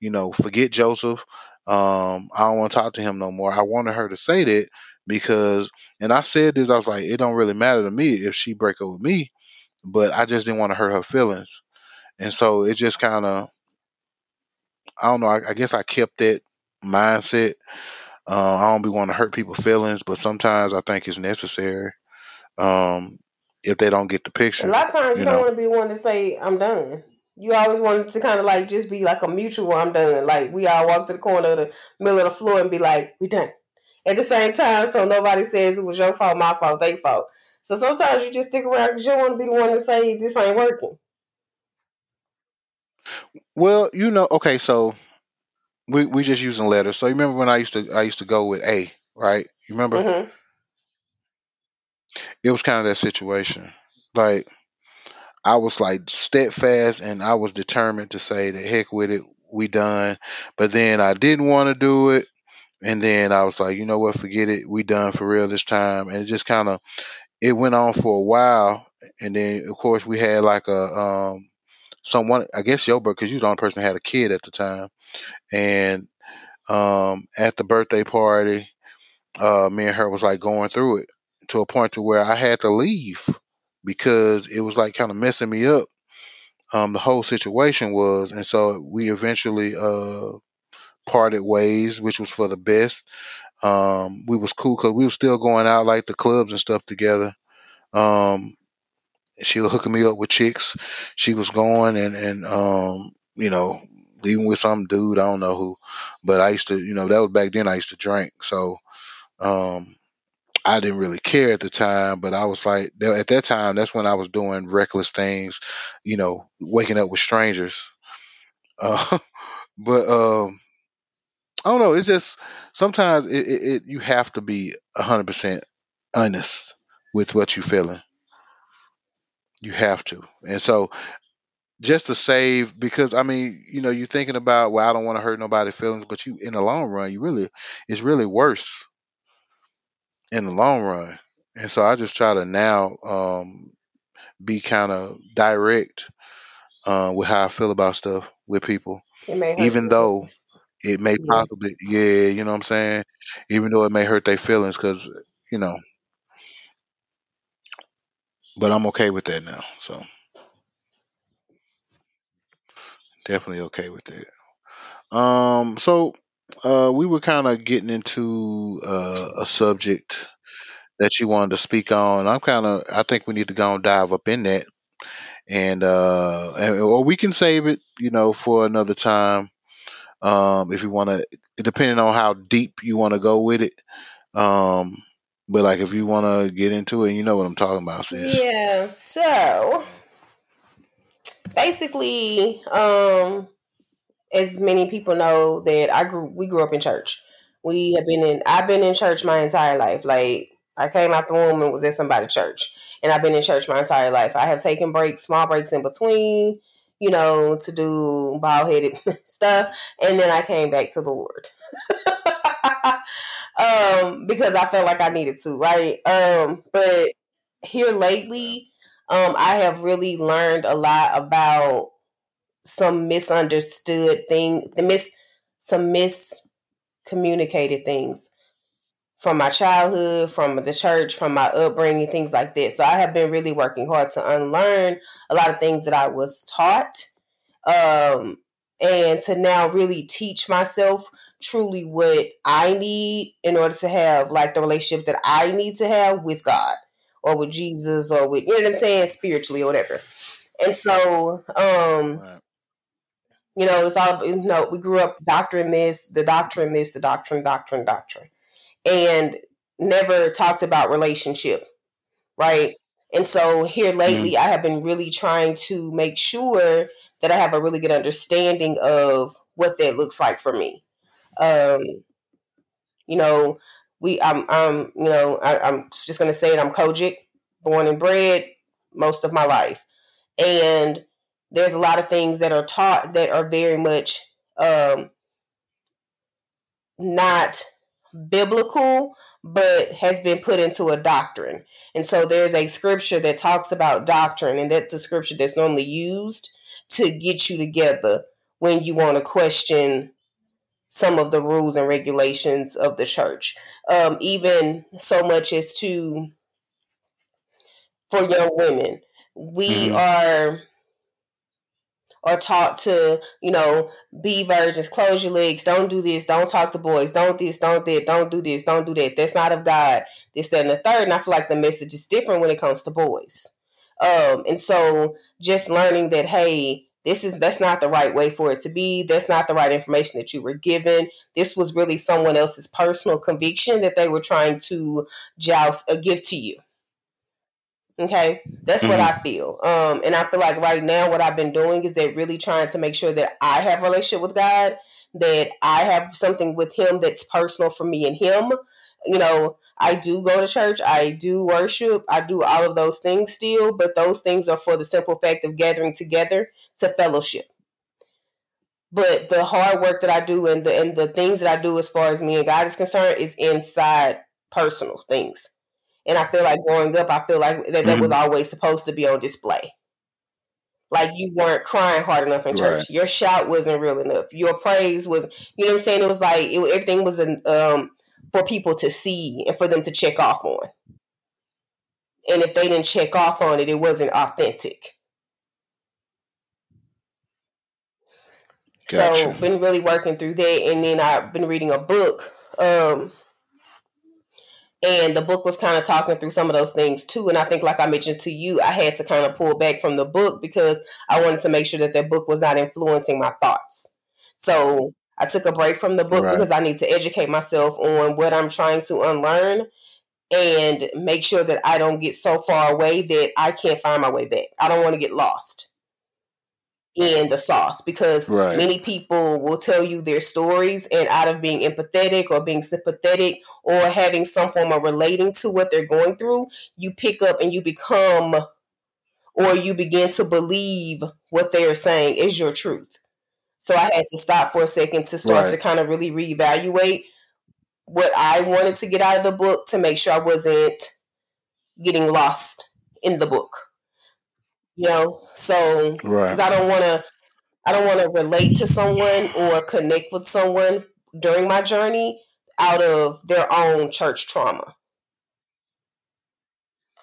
you know, forget Joseph. Um, I don't want to talk to him no more. I wanted her to say that because, and I said this, I was like, it don't really matter to me if she break up with me, but I just didn't want to hurt her feelings. And so it just kind of, I don't know, I, I guess I kept that mindset. Uh, I don't be wanting to hurt people's feelings, but sometimes I think it's necessary um, if they don't get the picture. A lot of times you you don't know. want to be one to say I'm done. You always want it to kind of like just be like a mutual I'm done. Like we all walk to the corner of the middle of the floor and be like we done at the same time, so nobody says it was your fault, my fault, they fault. So sometimes you just stick around because you don't want to be the one to say this ain't working. Well, you know, okay, so we we just using letters. So you remember when I used to I used to go with A, right? You remember? hmm It was kind of that situation. Like I was like steadfast and I was determined to say the heck with it, we done. But then I didn't want to do it. And then I was like, you know what, forget it. We done for real this time. And it just kind of it went on for a while. And then of course we had like a um someone I guess your because you was the only person who had a kid at the time. And um at the birthday party uh, me and her was like going through it to a point to where I had to leave because it was like kind of messing me up. Um, the whole situation was, and so we eventually uh parted ways, which was for the best. Um, we was cool because we were still going out like the clubs and stuff together. Um, she was hooking me up with chicks. She was going and and um, you know leaving with some dude I don't know who, but I used to you know that was back then I used to drink so um I didn't really care at the time, but I was like, at that time, that's when I was doing reckless things, you know, waking up with strangers. Uh, but um, I don't know. It's just sometimes it, it, it you have to be hundred percent honest with what you're feeling. You have to, and so just to save because I mean, you know, you're thinking about well, I don't want to hurt nobody's feelings, but you in the long run, you really it's really worse in the long run. And so I just try to now um, be kind of direct uh, with how I feel about stuff with people, It may hurt even though feelings. it may Yeah. possibly, yeah, you know what I'm saying, even though it may hurt their feelings, because you know, but I'm okay with that now. So definitely okay with that. Um, so uh, we were kind of getting into uh, a subject that you wanted to speak on. I'm kind of, I think we need to go and dive up in that, and uh, and, or we can save it, you know, for another time. Um, if you want to, depending on how deep you want to go with it. Um, but like if you want to get into it, you know what I'm talking about, sis. Yeah. So basically, um, as many people know that I grew, we grew up in church. We have been in. I've been in church my entire life. Like I came out the womb and was at somebody's church, and I've been in church my entire life. I have taken breaks, small breaks in between, you know, to do bald headed stuff, and then I came back to the Lord. um, because I felt like I needed to, right? Um, but here lately, um, I have really learned a lot about some misunderstood thing, the mis some miscommunicated things from my childhood, from the church, from my upbringing, things like that. So I have been really working hard to unlearn a lot of things that I was taught, um, and to now really teach myself truly what I need in order to have like the relationship that I need to have with God or with Jesus or with you know what I'm saying spiritually or whatever. And so, um, Right. You know, it's all you know. We grew up doctrine this, the doctrine this, the doctrine, doctrine, doctrine, and never talked about relationship, right? And so here lately, I have been really trying to make sure that I have a really good understanding of what that looks like for me. Um, you know, we, I'm, I'm, you know, I, I'm just gonna say it. I'm COGIC, born and bred most of my life, and there's a lot of things that are taught that are very much um, not biblical, but has been put into a doctrine. And so there's a scripture that talks about doctrine, and that's a scripture that's normally used to get you together when you want to question some of the rules and regulations of the church. Um, even so much as to for young women, we Mhm. are are taught to, you know, be virgins, close your legs, don't do this, don't talk to boys, don't this, don't that, don't do this, don't do that. That's not of God. This, that, and the third. And I feel like the message is different when it comes to boys. Um, and so just learning that, hey, this is that's not the right way for it to be. That's not the right information that you were given. This was really someone else's personal conviction that they were trying to joust uh, give to you. Okay, that's what Mhm. I feel. Um, and I feel like right now, what I've been doing is that really trying to make sure that I have a relationship with God, that I have something with Him that's personal for me and Him. You know, I do go to church, I do worship, I do all of those things still, but those things are for the simple fact of gathering together to fellowship. But the hard work that I do and the and the things that I do as far as me and God is concerned is inside personal things. And I feel like growing up, I feel like that, that was always supposed to be on display. Like you weren't crying hard enough in church. Right. Your shout wasn't real enough. Your praise was, you know what I'm saying? It was like it, everything was an, um, for people to see and for them to check off on. And if they didn't check off on it, it wasn't authentic. So been really working through that, and then I've been reading a book. Um, and the book was kind of talking through some of those things too. And I think, like I mentioned to you, I had to kind of pull back from the book because I wanted to make sure that that book was not influencing my thoughts. So I took a break from the book Right. because I need to educate myself on what I'm trying to unlearn and make sure that I don't get so far away that I can't find my way back. I don't want to get lost. in the sauce because Right. many people will tell you their stories and out of being empathetic or being sympathetic or having some form of relating to what they're going through, you pick up and you become or you begin to believe what they are saying is your truth. So I had to stop for a second to start Right. to kind of really reevaluate what I wanted to get out of the book to make sure I wasn't getting lost in the book. You know, so because Right. I don't want to, I don't want to relate to someone or connect with someone during my journey out of their own church trauma.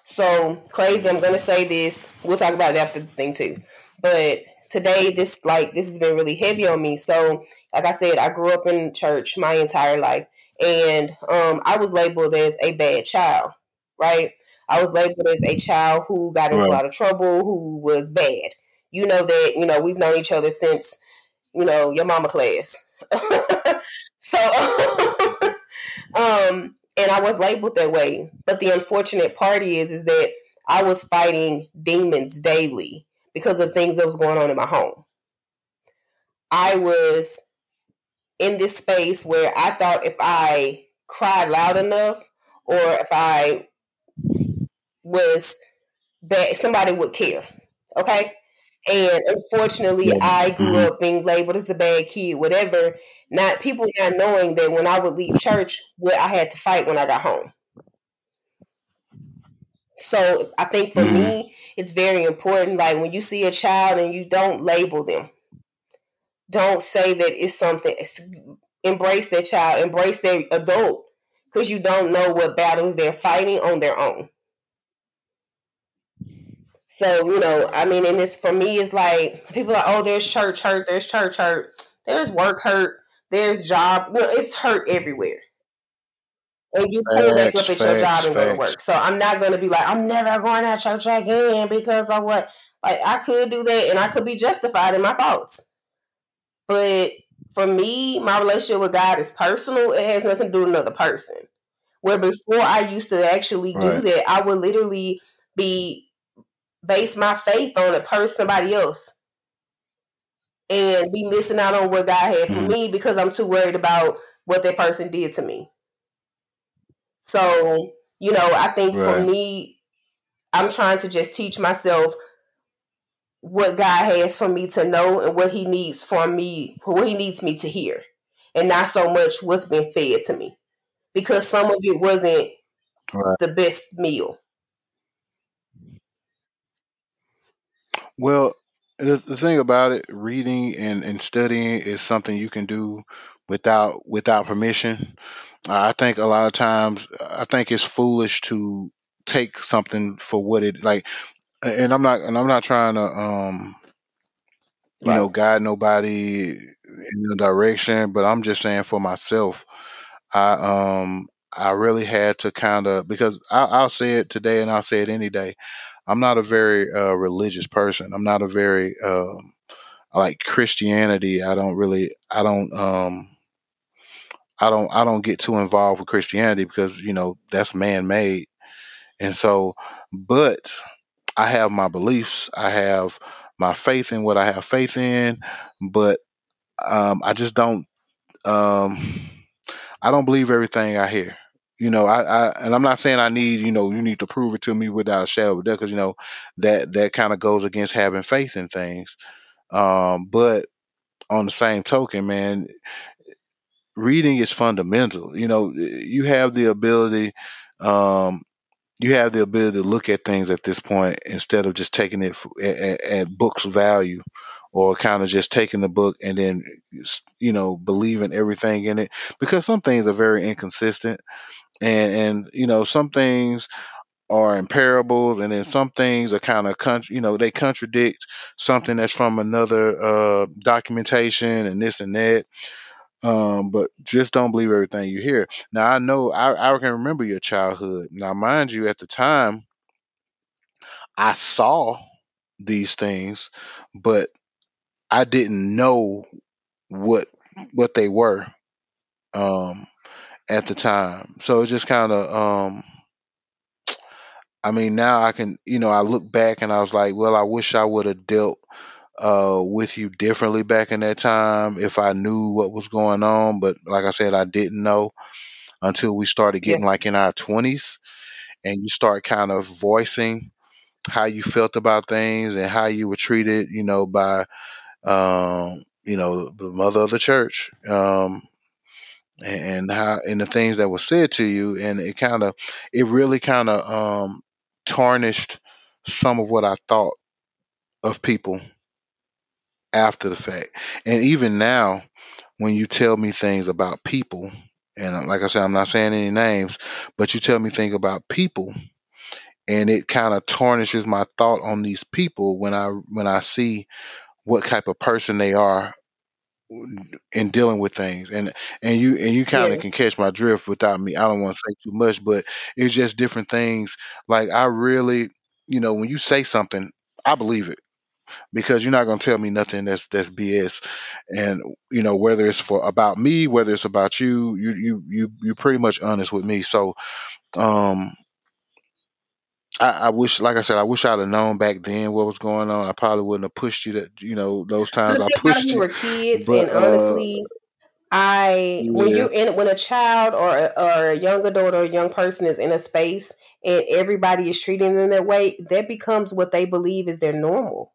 So crazy. I'm gonna say this. We'll talk about it after the thing too. But today, this like this has been really heavy on me. So, like I said, I grew up in church my entire life, and um, I was labeled as a bad child. Right? I was labeled as a child who got into a lot of trouble, who was bad. You know that. You know we've known each other since you know your mama class. so, um, and I was labeled that way. But the unfortunate part is, is that I was fighting demons daily because of things that was going on in my home. I was in this space where I thought if I cried loud enough or if I was that somebody would care. Okay. And unfortunately, Yeah. I grew Mhm. up being labeled as a bad kid, whatever. Not people not knowing that when I would leave church, what I had to fight when I got home. So I think for Mhm. me, it's very important. Like when you see a child and you don't label them, don't say that it's something. It's, embrace their child, embrace their adult, because you don't know what battles they're fighting on their own. So you know, I mean, and it's for me, it's like people are like, oh, there's church hurt, there's church hurt, there's work hurt, there's job. Well, it's hurt everywhere. And you pull back Facts, up at your job and go to work. So I'm not going to be like, I'm never going to church again because of what. Like I could do that, and I could be justified in my thoughts. But for me, my relationship with God is personal. It has nothing to do with another person. Where before I used to actually do Right. that, I would literally be base my faith on a person, somebody else, and be missing out on what God had for Mhm. me because I'm too worried about what that person did to me. So, you know, I think for me, I'm trying to just teach myself what God has for me to know and what He needs for me, what He needs me to hear, and not so much what's been fed to me, because some of it wasn't Right. the best meal. Well, the, the thing about it, reading and, and studying is something you can do without without permission. Uh, I think a lot of times, I think it's foolish to take something for what it like. And I'm not, and I'm not trying to, um, you know, guide nobody in the direction, but I'm just saying for myself, I, um, I really had to kind of because I, I'll say it today and I'll say it any day. I'm not a very uh, religious person. I'm not a very um, like Christianity. I don't really. I don't. Um, I don't. I don't get too involved with Christianity because you know that's man made. And so, but I have my beliefs. I have my faith in what I have faith in. But um, I just don't. Um, I don't believe everything I hear. You know, I, I and I'm not saying I need, you know, you need to prove it to me without a shadow of because you know that that kind of goes against having faith in things. Um, but on the same token, man, reading is fundamental. You know, you have the ability, um, you have the ability to look at things at this point instead of just taking it f- at, at book's value, or kind of just taking the book and then, you know, believing everything in it, because some things are very inconsistent and and you know some things are in parables and then some things are kind of con- you know they contradict something that's from another uh documentation and this and that. Um but just don't believe everything you hear. Now i know i, I can remember your childhood. Now mind you at the time i saw these things but i didn't know what what they were. Um at the time so it's just kind of um I mean, now I can, you know, I look back and I was like, well, I wish I would have dealt uh, with you differently back in that time if I knew what was going on. But like I said, I didn't know until we started getting Yeah. like in our 20s and you start kind of voicing how you felt about things and how you were treated, you know, by, um, you know, the mother of the church. Um, and how and the things that were said to you and it kind of it really kind of um tarnished some of what i thought of people after the fact. And even now when you tell me things about people and uh, like i said i'm not saying any names but you tell me things about people and it kind of tarnishes my thought on these people when i when i see what type of person they are in dealing with things. And and you and you kind Yeah. of can catch my drift without me. I don't want to say too much but it's just different things. Like i really you know when you say something i believe it. Because you're not going to tell me nothing that's that's bs and you know whether it's for about me whether it's about you you you you you're pretty much honest with me. So um I, I wish, like I said, I wish I'd have known back then what was going on. I probably wouldn't have pushed you that, you know, those times I thing about it, pushed we you. were kids, But and uh, honestly, I when yeah, you're in when a child or a, or a young adult or a young person is in a space and everybody is treating them that way, that becomes what they believe is their normal.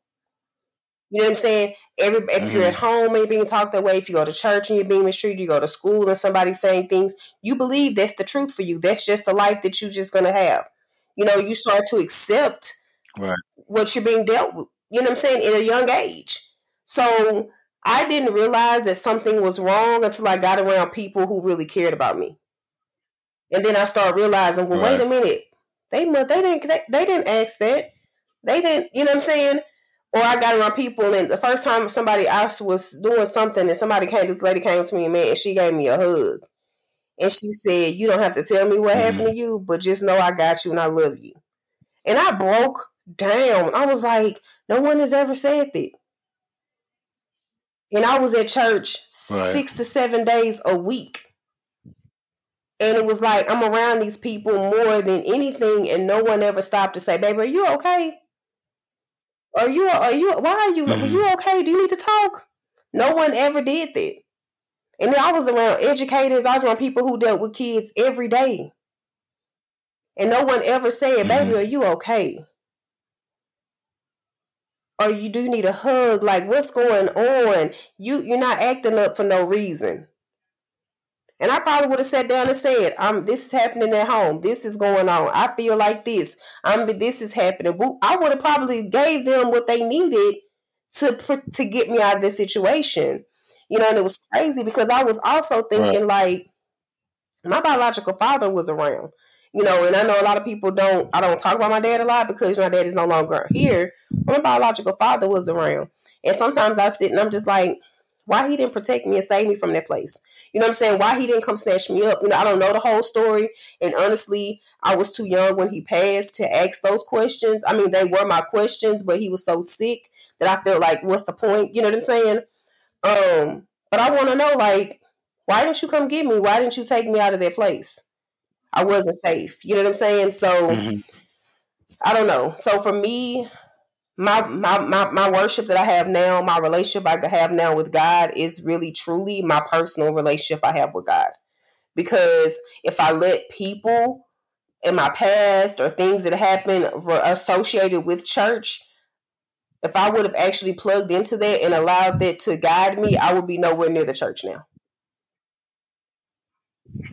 You know what I'm saying? Every if you're at hmm home and you're being talked that way, if you go to church and you're being mistreated, you go to school and somebody's saying things, you believe that's the truth for you. That's just the life that you're just gonna have. You know, you start to accept right, what you're being dealt with. You know what I'm saying? In a young age. So I didn't realize that something was wrong until I got around people who really cared about me. And then I started realizing, well, wait a minute. They must they didn't they, they didn't ask that. They didn't, you know what I'm saying? Or I got around people and the first time somebody else was doing something and somebody came, this lady came to me, man, and she gave me a hug. And she said, You don't have to tell me what hmm happened to you, but just know I got you and I love you. And I broke down. I was like, no one has ever said that. And I was at church right, six to seven days a week. And it was like I'm around these people more than anything, and no one ever stopped to say, "Baby, are you okay? Are you? Are you? Why are you? Are hmm you okay? Do you need to talk?" No one ever did that. And then I was around educators. I was around people who dealt with kids every day, and no one ever said, "Baby, hmm are you okay?" Or you do need a hug? Like, what's going on? You you're not acting up for no reason. And I probably would have sat down and said, "Um, this is happening at home. This is going on. I feel like this. I'm this is happening." I would have probably gave them what they needed to to get me out of this situation. You know, and it was crazy because I was also right, thinking like my biological father was around. You know, and I know a lot of people don't. I don't talk about my dad a lot because my dad is no longer here. But my biological father was around, and sometimes I sit and I'm just like, why he didn't protect me and save me from that place? You know what I'm saying? Why he didn't come snatch me up? You know, I don't know the whole story, and honestly, I was too young when he passed to ask those questions. I mean, they were my questions, but he was so sick that I felt like, what's the point? You know what I'm saying? Um, but I want to know, like, why didn't you come get me? Why didn't you take me out of that place? I wasn't safe. You know what I'm saying? So hmm I don't know. So for me, my, my my my worship that I have now, my relationship I have now with God is really truly my personal relationship I have with God. Because if I let people in my past or things that happened associated with church, if I would have actually plugged into that and allowed that to guide me, I would be nowhere near the church now.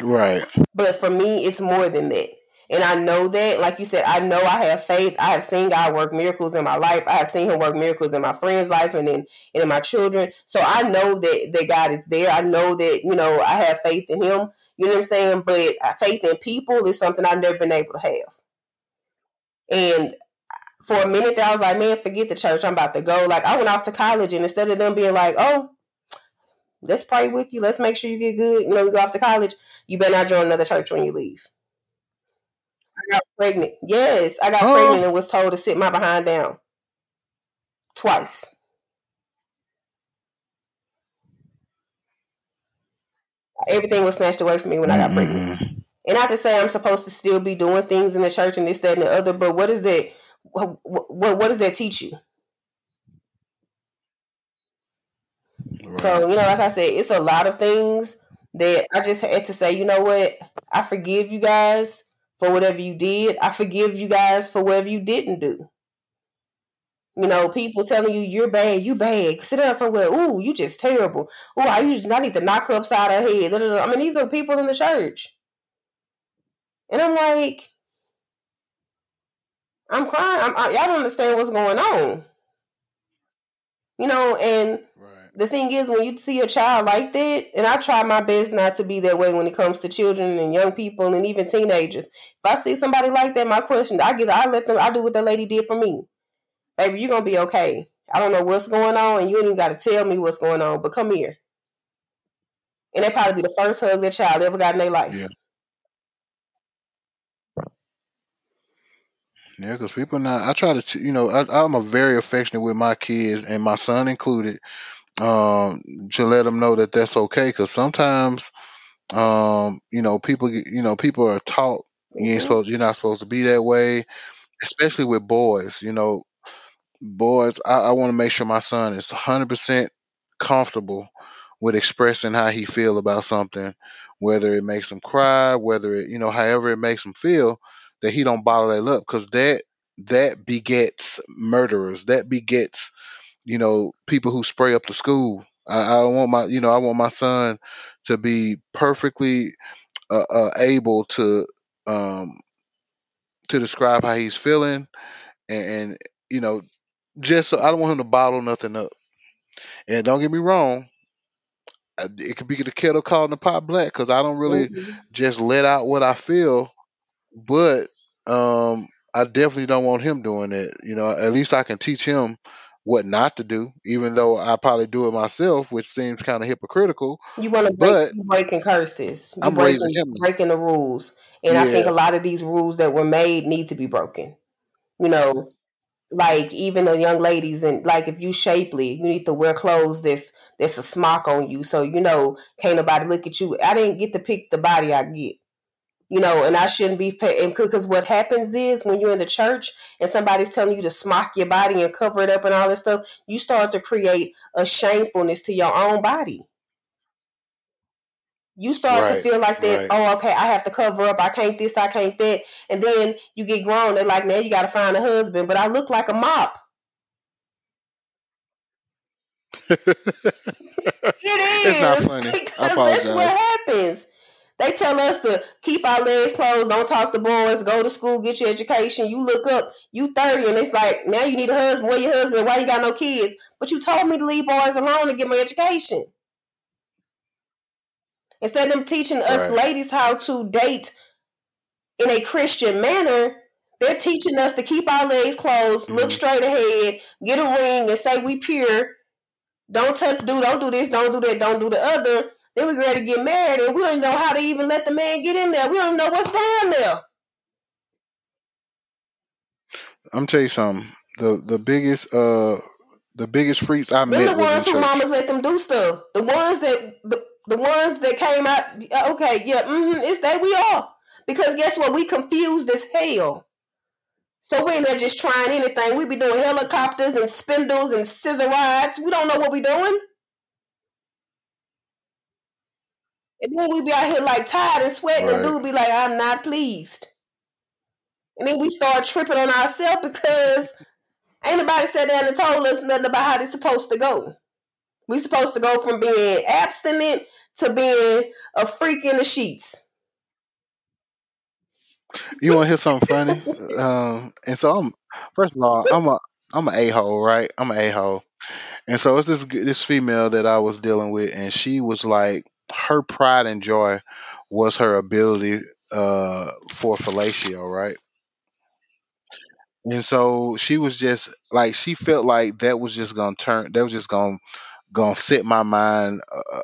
right, But for me, it's more than that. And I know that, like you said, I know I have faith. I have seen God work miracles in my life. I have seen Him work miracles in my friend's life and in and in my children. So I know that that God is there. I know that you know I have faith in Him. You know what I'm saying? But uh, faith in people is something I've never been able to have. And for a minute there, I was like, man, forget the church. I'm about to go. Like I went off to college, and instead of them being like, oh, let's pray with you, let's make sure you get good. You know, you go off to college. You better not join another church when you leave. I got pregnant. Yes, I got huh? pregnant and was told to sit my behind down twice. Everything was snatched away from me when I got pregnant. Mm-mm-mm. And not to say I'm supposed to still be doing things in the church and this, that, and the other, but what is that? What, what, what does that teach you? So, you know, like I said, it's a lot of things that I just had to say, you know what? I forgive you guys for whatever you did. I forgive you guys for whatever you didn't do. You know, people telling you you're bad, you bad. Sit down somewhere. Ooh, you just terrible. Ooh, I usually I need to knock her upside her head. I mean, these are people in the church, and I'm like, I'm crying. I'm, I, y'all don't understand what's going on. You know, and Right. the thing is, when you see a child like that, and I try my best not to be that way when it comes to children and young people and even teenagers. If I see somebody like that, my question, I get, I let them, I do what the lady did for me. Baby, you're gonna be okay. I don't know what's going on, and you ain't even got to tell me what's going on, but come here. And that probably be the first hug that child ever got in their life. Yeah. Yeah, because people not. I try to, you know, I, I'm a very affectionate with my kids and my son included, um, to let them know that that's okay. Because sometimes, um, you know, people, you know, people are taught you ain't Mhm. supposed, you're not supposed to be that way, especially with boys. You know, boys. I, I want to make sure my son is 100 percent comfortable with expressing how he feel about something, whether it makes him cry, whether it, you know, however it makes him feel, that he don't bottle that up, because that that begets murderers. That begets, you know, people who spray up the school. I, I don't want my, you know, I want my son to be perfectly uh, uh, able to um, to describe how he's feeling, and, and you know, just so I don't want him to bottle nothing up. And don't get me wrong, it could be the kettle calling the pot black because I don't really Mhm. just let out what I feel, but um, I definitely don't want him doing it. You know, at least I can teach him what not to do, even though I probably do it myself, which seems kind of hypocritical. You want to break, But breaking curses. You I'm raising breaking him. breaking the rules, and I think a lot of these rules that were made need to be broken. You know, like even the young ladies and like if you shapely, you need to wear clothes that's that's a smock on you, so you know can't nobody look at you. I didn't get to pick the body I get. You know, and I shouldn't be because what happens is when you're in the church and somebody's telling you to smock your body and cover it up and all this stuff, you start to create a shamefulness to your own body you start to feel like that right. oh okay i have to cover up i can't this i can't that and then you get grown they're like now you got to find a husband but i look like a mop it's not it is funny. I because that's what happens they tell us to keep our legs closed don't talk to boys go to school get your education you look up you 30 and it's like now you need a husband where your husband why you got no kids but you told me to leave boys alone to get my education instead of them teaching us Right. ladies how to date in a Christian manner, they're teaching us to keep our legs closed, look Mhm. straight ahead, get a ring, and say we pure. Don't touch, do, don't do this, don't do that, don't do the other. Then we ready to get married, and we don't know how to even let the man get in there. We don't know what's down there. I'm tell you something. The the biggest uh the biggest freaks I Them met the was in ones who mamas let them do stuff. The ones that the, the ones that came out. Okay, yeah, mm-hmm, it's that we are. Because guess what? We confused as hell. So we ain't there just trying anything. We be doing helicopters and spindles and scissor rides. We don't know what we're doing. And then we be out here like tired and sweating, and Right. dude be like, "I'm not pleased." And then we start tripping on ourselves because ain't nobody sat down and told us nothing about how this supposed to go. We supposed to go from being abstinent to being a freak in the sheets. You want to hear something funny? Um, and so I'm first of all, I'm a I'm an a hole, right? I'm an a hole, and so it's this this female that I was dealing with, and she was like, her pride and joy was her ability uh for fellatio, right? And so she was just like she felt like that was just gonna turn, that was just gonna gonna set my mind uh,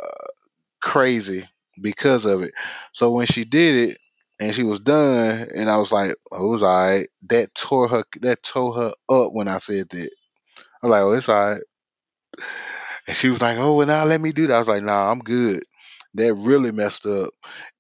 crazy because of it. So when she did it and she was done, and I was like, "Oh, it was alright." That tore her. That tore her up when I said that. I was like, "Oh, it's alright." And she was like, "Oh, well, now let me do that." I was like, "Nah, I'm good." That really messed up.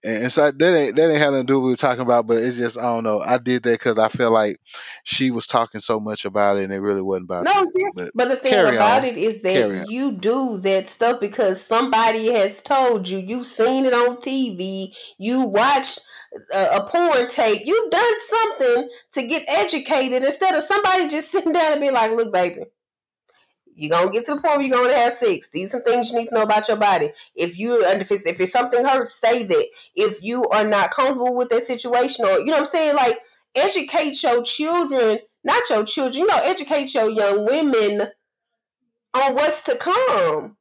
And so that ain't that ain't had nothing to do with what we were talking about, but it's just I don't know. I did that because I felt like she was talking so much about it, and it really wasn't about No, that. But but the thing about on, it is that you do that stuff because somebody has told you. You've seen it on TV. You watched a, a porn tape. You've done something to get educated instead of somebody just sitting down and be like, "Look, baby, you're gonna get to the point where you're gonna have sex. These are things you need to know about your body. If you if it's, if it's something hurts, say that. If you are not comfortable with that situation, or you know what I'm saying, like educate your children, not your children, you know, educate your young women on what's to come.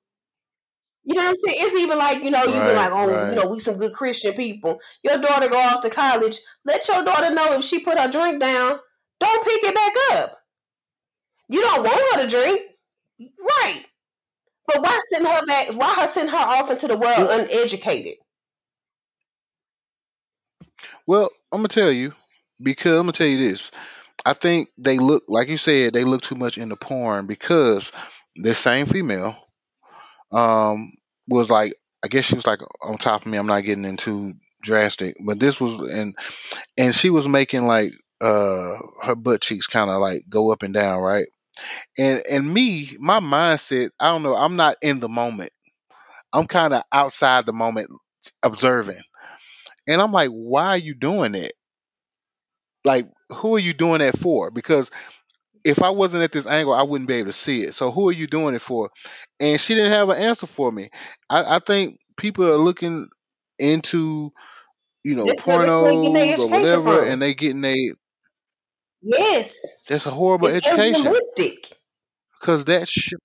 You know what I'm saying? It's even like, you know, you be Right, like, oh, right. you know, we some good Christian people. Your daughter go off to college. Let your daughter know if she put her drink down, don't pick it back up. You don't want her to drink. Right. But why send her back why her send her off into the world uneducated? Well, I'm gonna tell you because I'm gonna tell you this. I think they look like you said they look too much into porn because this same female um was like I guess she was like on top of me. I'm not getting into drastic, but this was and and she was making like uh her butt cheeks kind of like go up and down, right? And and me, my mindset, I don't know, I'm not in the moment. I'm kind of outside the moment observing. And I'm like, why are you doing it? Like, who are you doing that for? Because if I wasn't at this angle, I wouldn't be able to see it. So who are you doing it for? And she didn't have an answer for me. I, I think people are looking into, you know, This where- this where they getting their pornos or whatever, from. and they getting a Yes. that's a horrible It's education unrealistic. because that shit.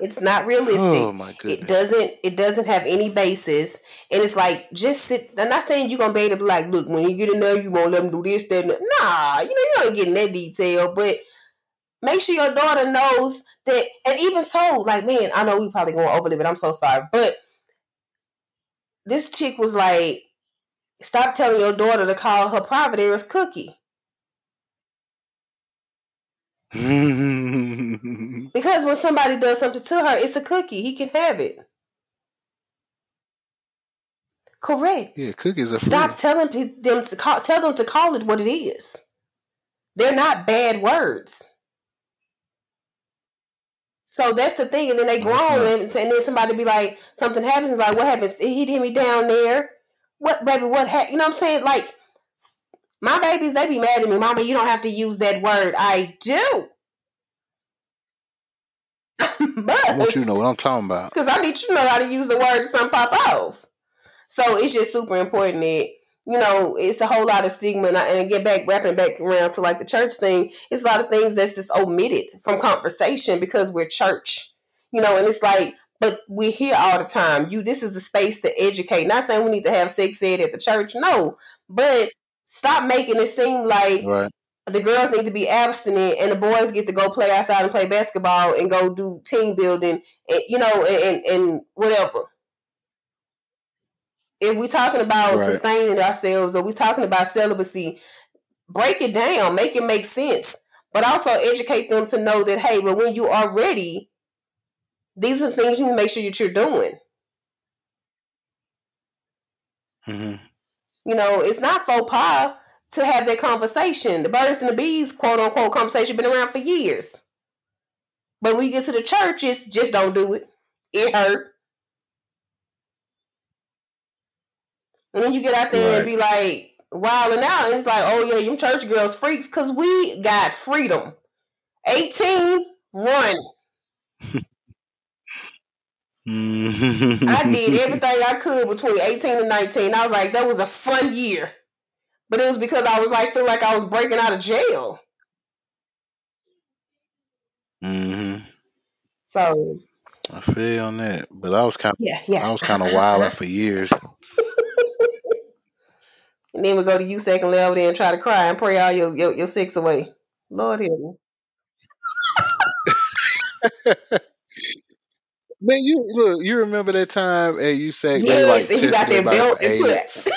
It's not realistic. Oh my goodness. It doesn't it doesn't have any basis. And it's like just sit I'm not saying you're gonna be able to be like, look, when you get in there, you won't let them do this, that, that. Nah, you know, you don't get in that detail, but make sure your daughter knows that and even so, like, man, I know we probably gonna overlive it. I'm so sorry. But this chick was like, stop telling your daughter to call her private areas cookie. Because when somebody does something to her, it's a cookie. He can have it. Correct. yeah, cookies are Stop telling them to call. Tell them to call it what it is. They're not bad words. So that's the thing, and then they grown, and, and then somebody be like, something happens, like, what happens? He hit me down there. What, baby? What happened? You know what I'm saying? Like, my babies, they be mad at me, Mama. You don't have to use that word. I do. I want you to know what I'm talking about. Because I need you to know how to use the word to something pop off. So it's just super important that, you know, it's a whole lot of stigma. And, I, and again, back, wrapping back around to like the church thing, it's a lot of things that's just omitted from conversation because we're church, you know, and it's like, but we're here all the time. You, this is the space to educate. Not saying we need to have sex ed at the church, no, but stop making it seem like Right. the girls need to be abstinent and the boys get to go play outside and play basketball and go do team building and you know and, and, whatever if we're talking about Right. sustaining ourselves or we're talking about celibacy break it down make it make sense but also educate them to know that hey but when you are ready these are things you need to make sure that you're doing hmm you know it's not faux pas to have that conversation. The birds and the bees quote unquote conversation been around for years. But when you get to the churches just don't do it. It hurt. And then you get out there and be like wilding out and it's like oh yeah you church girls freaks because we got freedom. 18 run i did everything i could between 18 and 19 i was like that was a fun year. But it was because i was like feel like i was breaking out of jail. Hmm so I feel on that, but I was kind. of, yeah yeah. I was kind of wild for years. and then we go to you second level there and try to cry and pray all your your, your sex away. Lord help me Man, you look. You remember that time at USAC they like yes and you got that belt and put.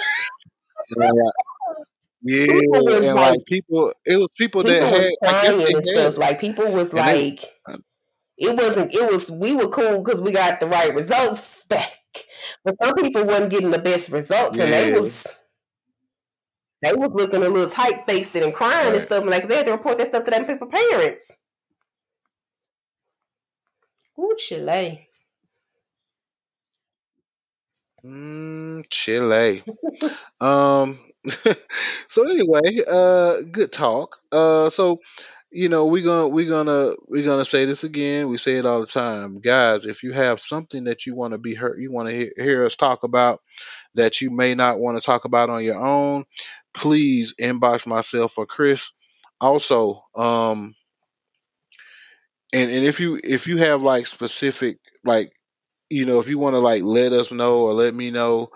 And, like, yeah, people and like like people, it was people that people was had. Crying and stuff. Like people was and they. like, it wasn't. It was we were cool because we got the right results back. But some people wasn't getting the best results, and they was they was looking a little tight faced and crying and Right. stuff like they had to report that stuff to them people parents. Ooh, Chile. Mm, Chile. um. so anyway, uh, good talk. Uh, so you know we're gonna we're gonna we're gonna say this again. We say it all the time, guys. If you have something that you want to be heard, you want to hear, hear us talk about that you may not want to talk about on your own, please inbox myself or Chris. Also, um, and and if you if you have like specific like you know if you want to like let us know or let me know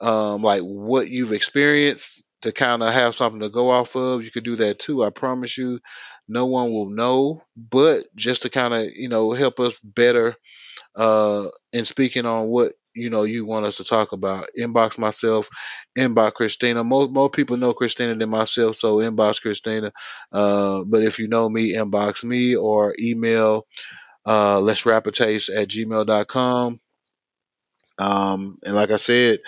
um like what you've experienced to kind of have something to go off of you could do that too i promise you. No one will know but just to kind of you know help us better uh in speaking on what you know you want us to talk about. Inbox myself inbox Kristina. Most more people know Kristina than myself so inbox Kristina. Uh but if you know me inbox me or email uh let's rap a taste at gmail.com um and like i said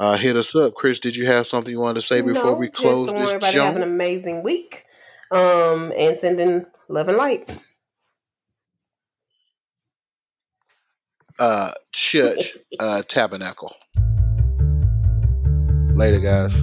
uh hit us up chris did you have something you wanted to say before no, we just close want this everybody have an amazing week. Um, and sending love and light. uh church uh tabernacle later guys